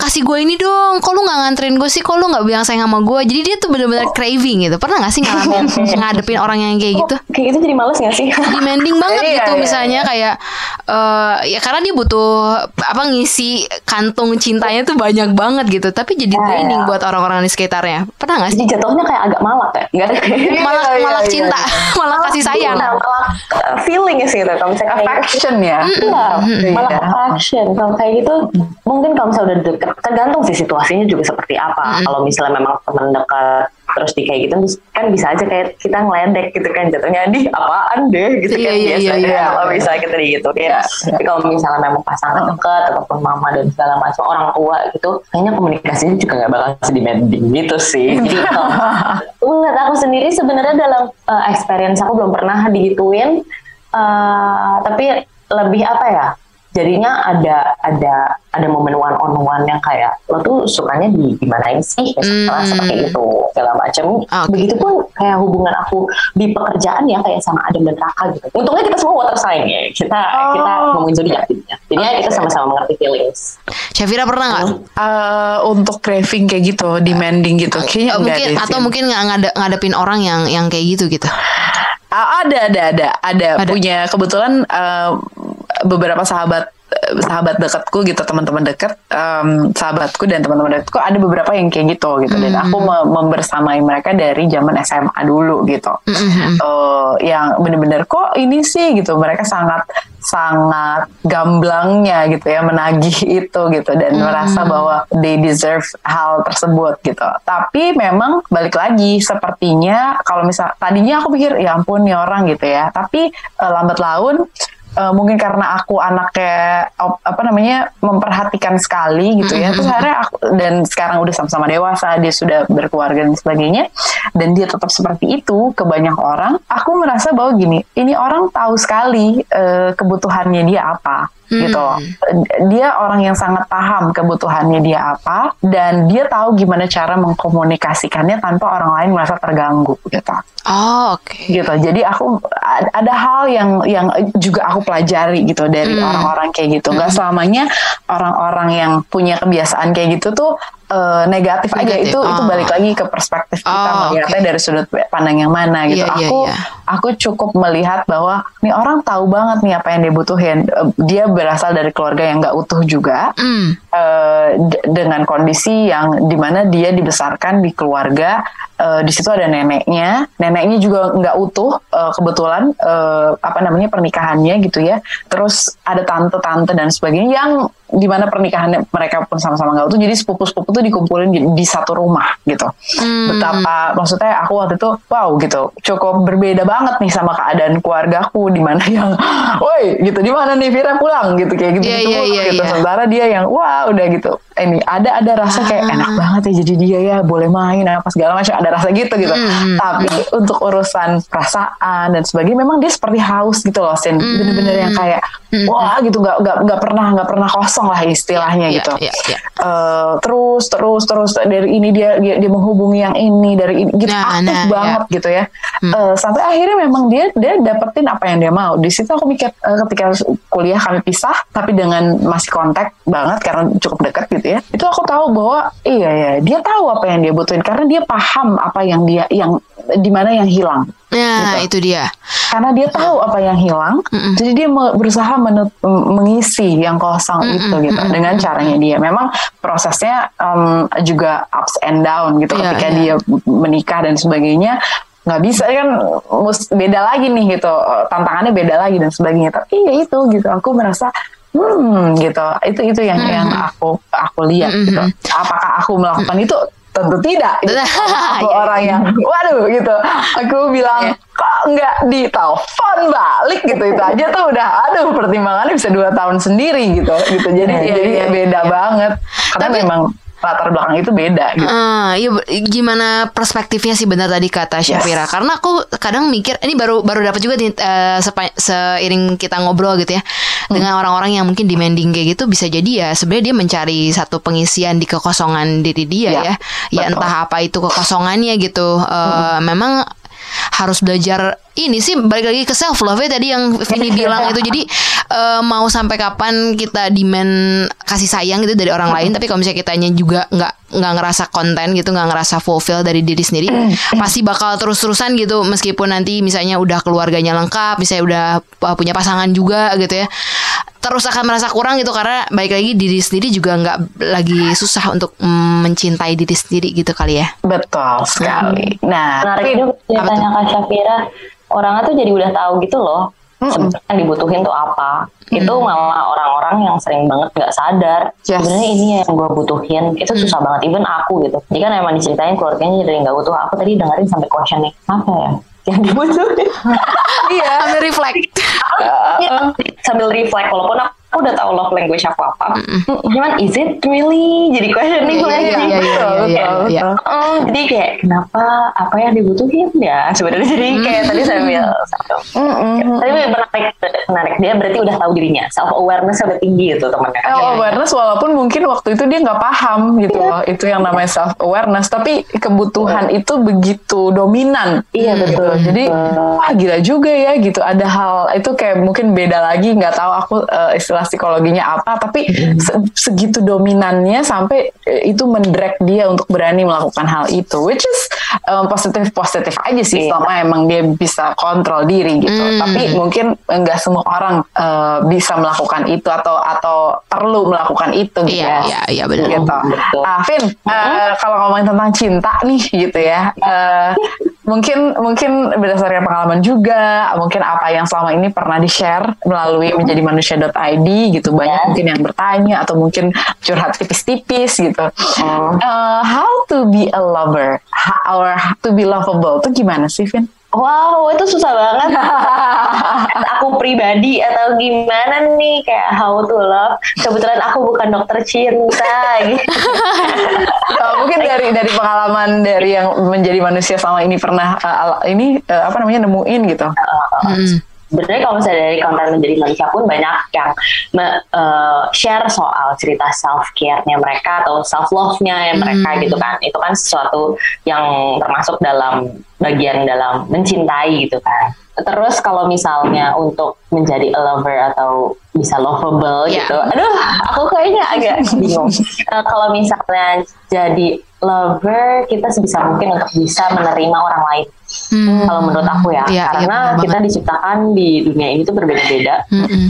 kasih gue ini dong. Kok lu nganterin gue sih kok lu nggak bilang sayang sama gue jadi dia tuh bener-bener craving gitu. Pernah gak sih ngalamin ngadepin orang yang kayak gitu? Kayak gitu jadi males gak sih? demanding banget Iya, gitu iya, misalnya kayak eh ya karena dia butuh apa ngisi kantung cintanya tuh banyak banget gitu. Tapi jadi Iya, draining iya. buat orang-orang di sekitarnya. Pernah gak sih? Jadi jatuhnya kayak agak malak ya? Iya, iya, malah iya, cinta malah kasih sayang. malah uh, feeling sih itu kalau misalnya kayak gitu. affection ya? Iya, malah Iya. action. Kalau kayak gitu, mungkin kalau misalnya udah deket, tergantung sih situasinya juga seperti apa. Kalau misalnya memang teman dekat, terus di kayak gitu, kan bisa aja kayak kita ngeledek gitu kan, jatuhnya di apaan deh gitu Iya, kan iya, biasanya iya, iya. kalau misalnya kita digituin. Iya, Tapi kalau misalnya memang pasangan dekat ataupun mama dan segala macam orang tua gitu, kayaknya komunikasinya juga nggak bakal sedemanding gitu sih. Jadi kalau menurut aku sendiri sebenarnya dalam uh, experience aku belum pernah digituin Eh, tapi lebih apa ya jadinya ada ada ada momen one on one yang kayak lo tuh sukanya di gimanain sih? Misalnya Hmm. seperti itu segala macam Oke. begitupun kayak hubungan aku di pekerjaan ya kayak sama Adam dan Raka gitu. Untungnya kita semua water sign ya. Kita kita ngomongin zodiak jadinya. Jadinya kita sama-sama mengerti feelings. Syafira pernah nggak? Eh, untuk craving kayak gitu demanding gitu kayaknya Eh, enggak mungkin atau Vin. mungkin nggak ngade- ngadepin orang yang yang kayak gitu gitu? Ah, ada ada ada ada. Ada. punya kebetulan eh, beberapa sahabat eh, sahabat dekatku gitu teman-teman dekat em, sahabatku dan teman-teman dekatku ada beberapa yang kayak gitu gitu. Dan aku me- membersamai mereka dari zaman SMA dulu gitu. Eh, yang bener-bener kok ini sih? gitu. Mereka sangat sangat gamblangnya gitu ya menagih itu gitu. Dan merasa bahwa they deserve hal tersebut gitu. Tapi memang balik lagi sepertinya kalau misal tadinya aku pikir ya ampun nih orang gitu ya. Tapi eh, lambat laun eh, mungkin karena aku anaknya op- apa namanya memperhatikan sekali gitu ya. Terus akhirnya aku dan sekarang udah sama-sama dewasa dia sudah berkeluarga dan sebagainya dan dia tetap seperti itu ke banyak orang aku merasa bahwa gini ini orang tahu sekali eh, kebutuhannya dia apa gitu loh. dia orang yang sangat paham kebutuhannya dia apa dan dia tahu gimana cara mengkomunikasikannya tanpa orang lain merasa terganggu gitu oh oke gitu. Jadi aku ad- ada hal yang yang juga aku pelajari gitu dari Hmm. orang-orang kayak gitu. Gak selamanya orang-orang yang punya kebiasaan kayak gitu tuh eh, negatif, aja Negatif. itu itu Oh. balik lagi ke perspektif kita Oh, melihatnya oke. dari sudut pandang yang mana gitu. Iya, iya, aku iya. aku cukup melihat bahwa nih orang tahu banget nih apa yang dia butuhin. Eh, Dia berasal dari keluarga yang gak utuh juga eh, d- dengan kondisi yang di mana dia dibesarkan di keluarga eh, di situ ada neneknya. Neneknya juga nggak utuh eh, kebetulan eh, apa namanya pernikahannya gitu ya. Terus ada tante-tante dan sebagainya yang di mana pernikahannya mereka pun sama-sama nggak utuh. Jadi sepupu-sepupu tuh dikumpulin di, di satu rumah gitu. Hmm. betapa maksudnya aku waktu itu wow gitu. Cukup berbeda banget nih sama keadaan keluargaku di mana yang woi gitu. Di mana nih Vira pulang? gitu kayak gitu Iya, gitu, iya, iya, gitu. iya. sementara dia yang wah udah gitu ini ada ada rasa kayak Ah. enak banget ya jadi dia ya boleh main apa segala macam ada rasa gitu gitu Hmm, tapi untuk urusan perasaan dan sebagainya memang dia seperti haus gitu loh Sin Hmm. bener-bener yang kayak. Wah gitu. Nggak nggak nggak pernah nggak pernah kosong lah istilahnya Iya, gitu. iya, iya. Eh, terus terus terus dari ini dia dia, dia menghubungi yang ini dari ini. Gitu Nah, aktif nah, banget gitu ya. Hmm. Eh, sampai akhirnya memang dia dia dapetin apa yang dia mau. Di situ aku mikir eh, ketika kuliah kami pisah tapi dengan masih kontak banget karena cukup dekat gitu ya itu aku tahu bahwa iya ya dia tahu apa yang dia butuhin karena dia paham apa yang dia yang di mana yang hilang Nah, Gitu. itu dia. karena dia tahu apa yang hilang Mm-mm. jadi dia berusaha menut- mengisi yang kosong Mm-mm, itu gitu mm-mm, dengan caranya dia memang prosesnya em, juga ups and down gitu Iya, ketika iya. dia menikah dan sebagainya nggak bisa kan mus- beda lagi nih gitu tantangannya beda lagi dan sebagainya tapi ya itu gitu aku merasa hmm gitu itu itu yang yang aku aku lihat Mm-mm. gitu apakah aku melakukan itu tentu tidak gitu. aku Iya, orang yang waduh gitu aku bilang Iya. kok nggak ditelepon balik gitu itu aja tuh udah aduh pertimbangannya bisa dua tahun sendiri gitu gitu jadi Iya, jadi iya, beda iya. banget karena Tapi- memang latar belakang itu beda gitu. Ah, iya gimana perspektifnya sih benar tadi kata Syafira karena aku kadang mikir ini baru baru dapat juga nih eh, sepa- seiring kita ngobrol gitu ya dengan orang-orang yang mungkin demanding kayak gitu bisa jadi ya sebenarnya dia mencari satu pengisian di kekosongan diri dia Ya, ya. Ya betul. entah apa itu kekosongannya gitu. Eh, memang harus belajar ini sih balik lagi ke self love ya tadi yang Vini bilang itu. Jadi eh, mau sampai kapan kita demand kasih sayang gitu dari orang lain tapi kalau misalnya kitanya juga nggak nggak ngerasa konten gitu nggak ngerasa fulfill dari diri sendiri pasti bakal terus-terusan gitu. Meskipun nanti misalnya udah keluarganya lengkap misalnya udah uh, punya pasangan juga gitu ya terus akan merasa kurang gitu. Karena baik lagi diri sendiri juga nggak lagi susah untuk mencintai diri sendiri gitu kali ya. Betul sekali. Nah menarik juga ceritanya Kak Syafira orangnya tuh jadi udah tahu gitu loh sebenarnya yang dibutuhin tuh apa. Itu malah orang-orang yang sering banget nggak sadar. Yes. sebenarnya ini yang gue butuhin. Itu susah banget. Even aku gitu. Jadi kan emang diceritain keluarganya jadi nggak butuh. Aku tadi dengerin sampai question nih apa ya? Yang dibutuhin. Iya Ambil reflect. Iya, sambil reflect. Walaupun aku udah tahu love language aku apa. Cuman is it really? Jadi questioning Iya, lagi. iya, iya, iya, iya, iya. Oh, jadi kayak kenapa apa yang dibutuhin ya? Sebenarnya jadi kayak tadi sambil tapi menarik menarik. Dia berarti udah tahu dirinya. Self awareness udah tinggi gitu temennya. Self awareness walaupun mungkin waktu itu dia nggak paham gitu loh. Itu yang namanya self awareness tapi kebutuhan itu begitu dominan. Iya, gitu. betul. jadi wah gila juga ya gitu. Ada hal itu kayak mungkin beda lagi. Nggak tahu aku eh, istilah psikologinya apa tapi se- segitu dominannya sampai eh, itu mendrag dia untuk berani melakukan hal itu which is eh, positif positif aja sih Iya. selama emang dia bisa kontrol diri gitu Hmm. tapi mungkin enggak semua orang eh, bisa melakukan itu atau atau perlu melakukan itu gitu iya ya. iya iya benar Gitu. Betul. Ah, eh, kalau ngomongin tentang cinta nih gitu ya, eh, mungkin mungkin berdasarkan pengalaman juga, mungkin apa yang selama ini pernah di share melalui menjadi manusia.id gitu banyak Ya. mungkin yang bertanya atau mungkin curhat tipis-tipis gitu. Eh, how to be a lover, Ha- or to be lovable tuh gimana sih Vin? Wow itu susah banget aku pribadi atau gimana nih kayak how to love kebetulan aku bukan dokter cinta gitu Eh, mungkin dari dari pengalaman dari yang menjadi manusia selama ini pernah al- ini eh, apa namanya nemuin gitu. Mm. Sebenarnya kalau misalnya dari konten menjadi manusia pun banyak yang me- eh, share soal cerita self care-nya mereka atau self love-nya yang mereka Hmm. gitu kan itu kan sesuatu yang termasuk dalam bagian dalam mencintai gitu kan terus kalau misalnya untuk menjadi a lover atau bisa lovable Ya. gitu aduh aku kayaknya agak bingung Eh, kalau misalnya jadi lover kita sebisa mungkin untuk bisa menerima orang lain Hmm. kalau menurut aku ya Iya, iya, karena benar kita diciptakan di dunia ini tuh berbeda-beda Mm-mm.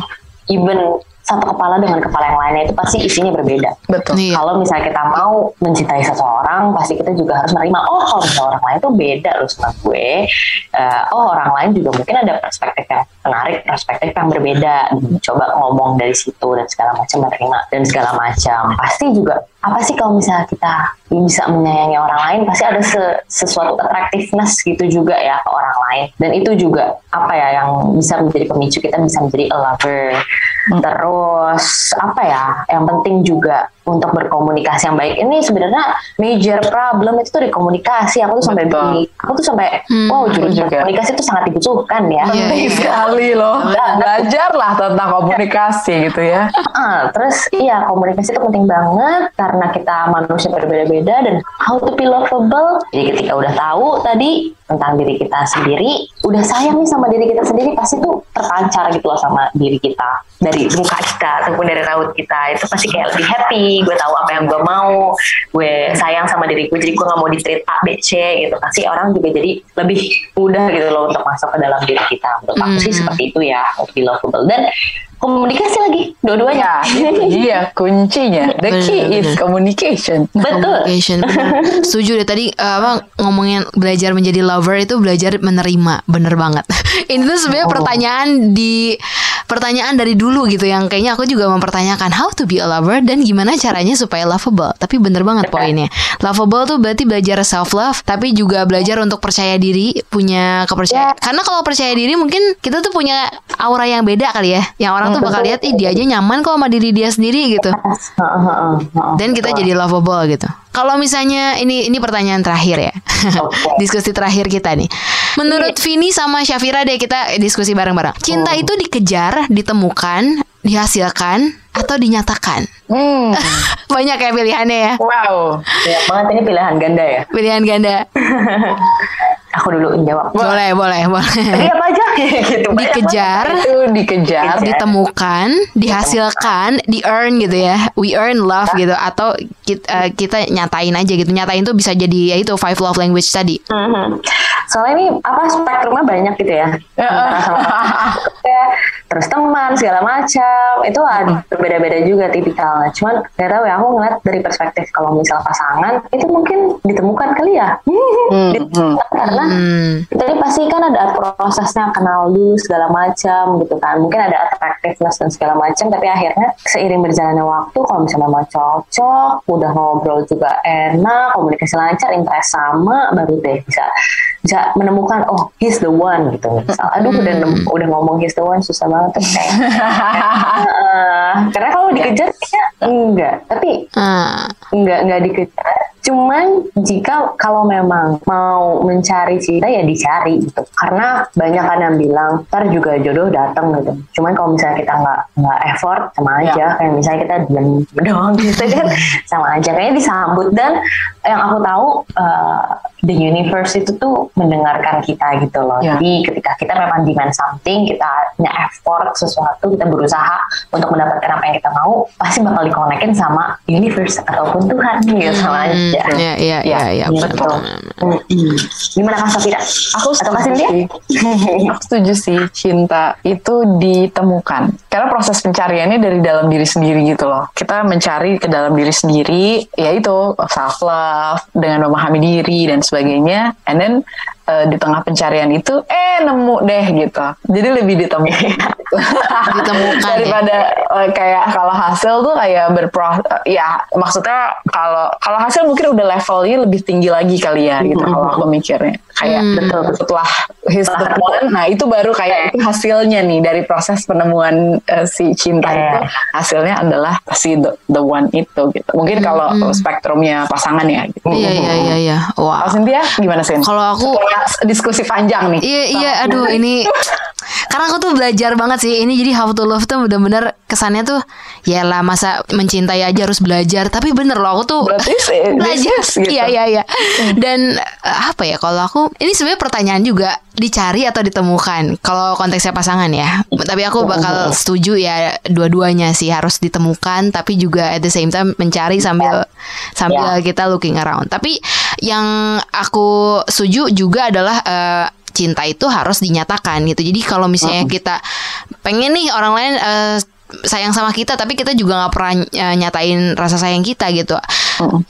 even satu kepala dengan kepala yang lainnya itu pasti isinya berbeda Betul. Iya. kalau misalnya kita mau mencintai seseorang pasti kita juga harus menerima oh kalau misalnya orang lain tuh beda loh sama gue Eh, oh orang lain juga mungkin ada perspektif yang menarik perspektif yang berbeda coba ngomong dari situ dan segala macam menerima dan segala macam pasti juga apa sih kalau misalnya kita bisa menyayangi orang lain pasti ada se- sesuatu attractiveness gitu juga ya ke orang lain dan itu juga apa ya yang bisa menjadi pemicu kita bisa menjadi a lover terus apa ya yang penting juga untuk berkomunikasi yang baik ini sebenarnya major problem itu tuh di komunikasi aku tuh sampai Betul. begini aku tuh sampai Hmm, wow jurusan juga. komunikasi itu sangat dibutuhkan ya Penting iya. sekali loh. Belajarlah tentang komunikasi gitu ya. Ah, terus iya komunikasi itu penting banget karena kita manusia berbeda-beda dan how to be lovable. Jadi ketika udah tahu tadi tentang diri kita sendiri, udah sayang nih sama diri kita sendiri pasti tuh terpancar gitu loh sama diri kita dari muka kita ataupun dari raut kita itu pasti kayak lebih happy. Gue tahu apa yang gue mau, gue sayang sama diriku jadi gue nggak mau di treat A B C gitu. Pasti orang juga jadi lebih mudah gitu loh untuk masuk ke dalam diri kita. Menurut aku sih Hmm. seperti itu ya, how to be lovable dan komunikasi lagi dua-duanya. Ya, dia kuncinya. The key Bener, is bener. communication. Betul. Communication. bener. Setuju deh tadi eh, apa ngomongin belajar menjadi lover itu belajar menerima, bener banget. Ini tuh sebenarnya pertanyaan di pertanyaan dari dulu gitu yang kayaknya aku juga mempertanyakan how to be a lover dan gimana caranya supaya lovable. Tapi bener banget poinnya. Lovable tuh berarti belajar self love, tapi juga belajar untuk percaya diri, punya kepercayaan. Karena kalau percaya diri mungkin kita tuh punya aura yang beda kali ya. Yang orang tuh bakal lihat, ih dia aja nyaman kok sama diri dia sendiri gitu dan kita jadi lovable gitu. Kalau misalnya ini ini pertanyaan terakhir ya, diskusi terakhir kita nih. Menurut Vini sama Syafira deh kita diskusi bareng-bareng. Cinta itu dikejar, ditemukan, dihasilkan, atau dinyatakan? Hmm, Banyak ya pilihannya ya. wow. Banyak banget ini pilihan ganda ya. Pilihan ganda. Aku dulu yang jawab. Boleh, boleh, boleh. Tadi apa aja? gitu. Dikejar, Itu dikejar. Ditemukan, dihasilkan, di earn gitu ya. We earn love gitu atau kita, kita nyatain aja gitu. Nyatain tuh bisa jadi ya itu five love language tadi. Mhm. Soalnya ini apa spektrumnya banyak gitu ya. Ya, terus teman segala macam itu ada berbeda-beda juga tipikalnya. Cuman nggak tahu ya aku ngeliat dari perspektif kalau misal pasangan itu mungkin ditemukan kali ya. Hmm, Ditemukan karena Hmm. Jadi pasti kan ada prosesnya kenal dulu segala macam gitu kan. Mungkin ada attractiveness dan segala macam, tapi akhirnya seiring berjalannya waktu, kalau misalnya mau cocok, udah ngobrol juga enak, komunikasi lancar, interest sama, baru deh bisa bisa menemukan oh he's the one gitu. Misal, aduh udah nem- udah ngomong he's the one susah banget tuh kayak. Karena kalau dikejar kayaknya enggak, tapi Ah. nggak nggak dikejar. Cuman jika kalau memang mau mencari cinta ya dicari gitu. Karena banyak kan yang bilang ntar juga jodoh datang gitu. Cuman kalau misalnya kita nggak nggak effort sama Ya. aja. Kayak misalnya kita diam doang gitu kan. Sama aja. Kayaknya disambut. Dan yang aku tahu uh, the universe itu tuh mendengarkan kita gitu loh Ya. jadi ketika kita memang demand something kita punya effort sesuatu kita berusaha untuk mendapatkan apa yang kita mau pasti bakal dikonekin sama universe ataupun Tuhan gitu sama aja Iya, iya, iya, iya. Iya, betul. Mm-mm. Gimana Kak Safira? Aku Atau Kak setuju Cynthia? sih. Aku setuju sih cinta itu ditemukan. Karena proses pencariannya dari dalam diri sendiri gitu loh. Kita mencari ke dalam diri sendiri, yaitu self love dengan memahami diri dan sebagainya. And then eh, di tengah pencarian itu, eh nemu deh gitu. Jadi lebih ditemukan. Ditemukan, ya. daripada eh, kayak kalau hasil tuh kayak berpro ya maksudnya kalau kalau hasil mungkin udah levelnya lebih tinggi lagi kali ya gitu kalau aku mikirnya kayak Hmm. betul setelah his the one nah itu baru kayak itu hasilnya nih dari proses penemuan eh, si cinta Iya. itu hasilnya adalah si the, the one itu gitu mungkin kalau spektrumnya pasangan ya gitu. Iya, iya, iya, iya. Wow. Kalau Cynthia gimana sih? Kalau aku diskusi panjang nih. Iya iya aduh ini karena aku tuh belajar banget sih. Ini jadi how to love tuh bener-bener kesannya tuh ya lah masa mencintai aja harus belajar. Tapi bener loh aku tuh Berarti sih, belajar. gitu. iya iya iya. Dan eh, apa ya kalau aku ini sebenarnya pertanyaan juga dicari atau ditemukan kalau konteksnya pasangan ya. Tapi aku bakal setuju ya dua-duanya sih harus ditemukan tapi juga at the same time mencari sambil sambil kita looking around. Tapi yang aku setuju juga adalah eh, cinta itu harus dinyatakan gitu. Jadi kalau misalnya kita pengen nih orang lain eh, sayang sama kita, tapi kita juga nggak pernah eh, nyatain rasa sayang kita gitu.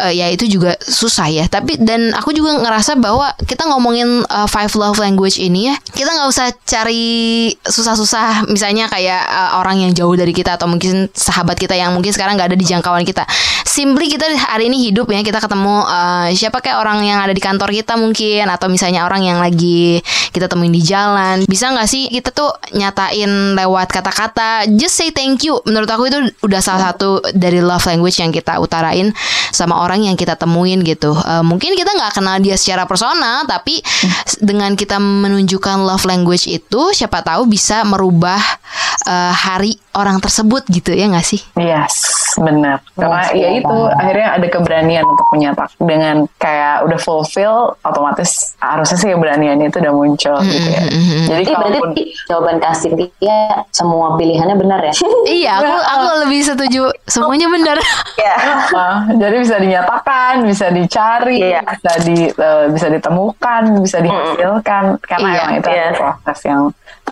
Eh, ya itu juga susah ya. Tapi dan aku juga ngerasa bahwa kita ngomongin uh, five love language ini ya, kita nggak usah cari susah-susah. Misalnya kayak uh, orang yang jauh dari kita atau mungkin sahabat kita yang mungkin sekarang nggak ada di jangkauan kita. Simply kita hari ini hidup ya kita ketemu uh, siapa kayak orang yang ada di kantor kita mungkin atau misalnya orang yang lagi kita temuin di jalan. Bisa nggak sih kita tuh nyatain lewat kata-kata just say thank you. Menurut aku itu udah salah satu dari love language yang kita utarain sama orang yang kita temuin gitu. Uh, mungkin kita nggak kenal dia secara personal, tapi dengan kita menunjukkan love language itu, siapa tahu bisa merubah uh, hari orang tersebut gitu ya nggak sih? Yes, benar. Karena Yes, ya itu akhirnya ada keberanian untuk menyatakan dengan kayak udah fulfill, otomatis harusnya sih keberanian itu udah muncul gitu ya. Mm-hmm. Jadi Jadi berarti kalaupun jawaban kasih dia semua pilihannya benar ya? Iya, aku aku lebih setuju. Semuanya benar. Iya. Jadi bisa dinyatakan, bisa dicari, Iya. bisa di eh, bisa ditemukan, bisa dihasilkan karena Iya, emang itu ada proses yang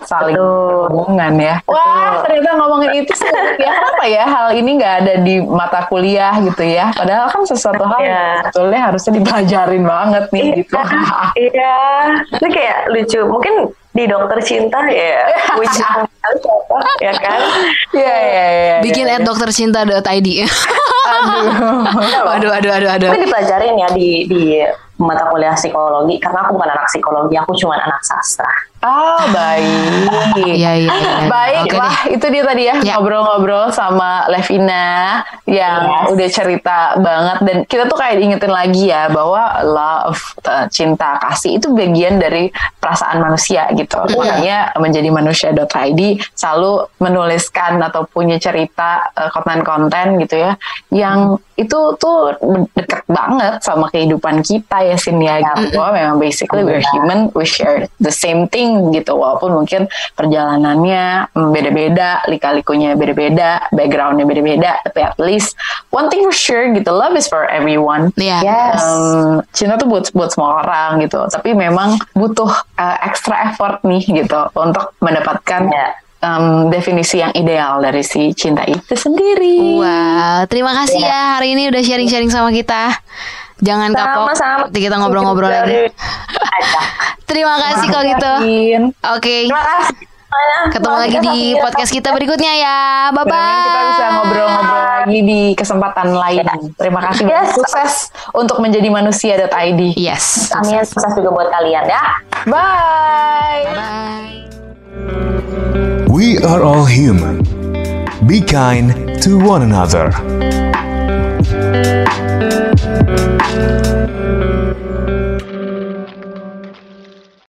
saling Betul. hubungan ya. Wah, ternyata ngomongin itu sulit ya. Kenapa ya hal ini nggak ada di mata kuliah gitu ya? Padahal kan sesuatu hal yang Iya. sebetulnya harusnya dipelajarin banget nih gitu. Iya, itu kayak lucu. Mungkin di dokter cinta ya, which ya kan? Iya, iya, iya. Bikin iya, at doktercinta.id. Aduh. Waduh, aduh, aduh, aduh. Tapi dipelajarin ya di di mata kuliah psikologi karena aku bukan anak psikologi, aku cuma anak sastra. Ah, baik. Iya, iya, iya. Baik, Oke wah deh. itu dia tadi ya Ya. ngobrol-ngobrol sama Levina yang Yes. udah cerita banget dan kita tuh kayak diingetin lagi ya bahwa love, uh, cinta, kasih itu bagian dari perasaan manusia gitu. Makanya menjadi manusia.id selalu menuliskan atau punya cerita uh, konten-konten gitu ya yang itu tuh dekat banget sama kehidupan kita ya Sin ya gitu. Bahwa memang basically we're human, we share the same thing gitu walaupun mungkin perjalanannya mm, beda-beda, lika-likunya beda-beda, backgroundnya beda-beda, tapi at least one thing for sure gitu, love is for everyone. Iya. Yes. Um, cinta tuh buat buat semua orang gitu, tapi memang butuh uh, extra effort nih gitu untuk mendapatkan Ya. um, definisi yang ideal dari si cinta itu sendiri. Wow, terima kasih ya hari ini udah sharing-sharing sama kita. Jangan kapok. Sama-sama. Nanti kita ngobrol-ngobrol lagi. Terima kasih kalau gitu. Oke. Terima kasih. Ketemu lagi kita di podcast kita berikutnya ya. Bye bye. Kita bisa ngobrol-ngobrol lagi di kesempatan lain. Terima kasih Yes. banyak. Sukses untuk menjadi manusia.id. Yes. Amin, sukses juga buat kalian ya. Bye. Bye. We are all human. Be kind to one another. Thank you.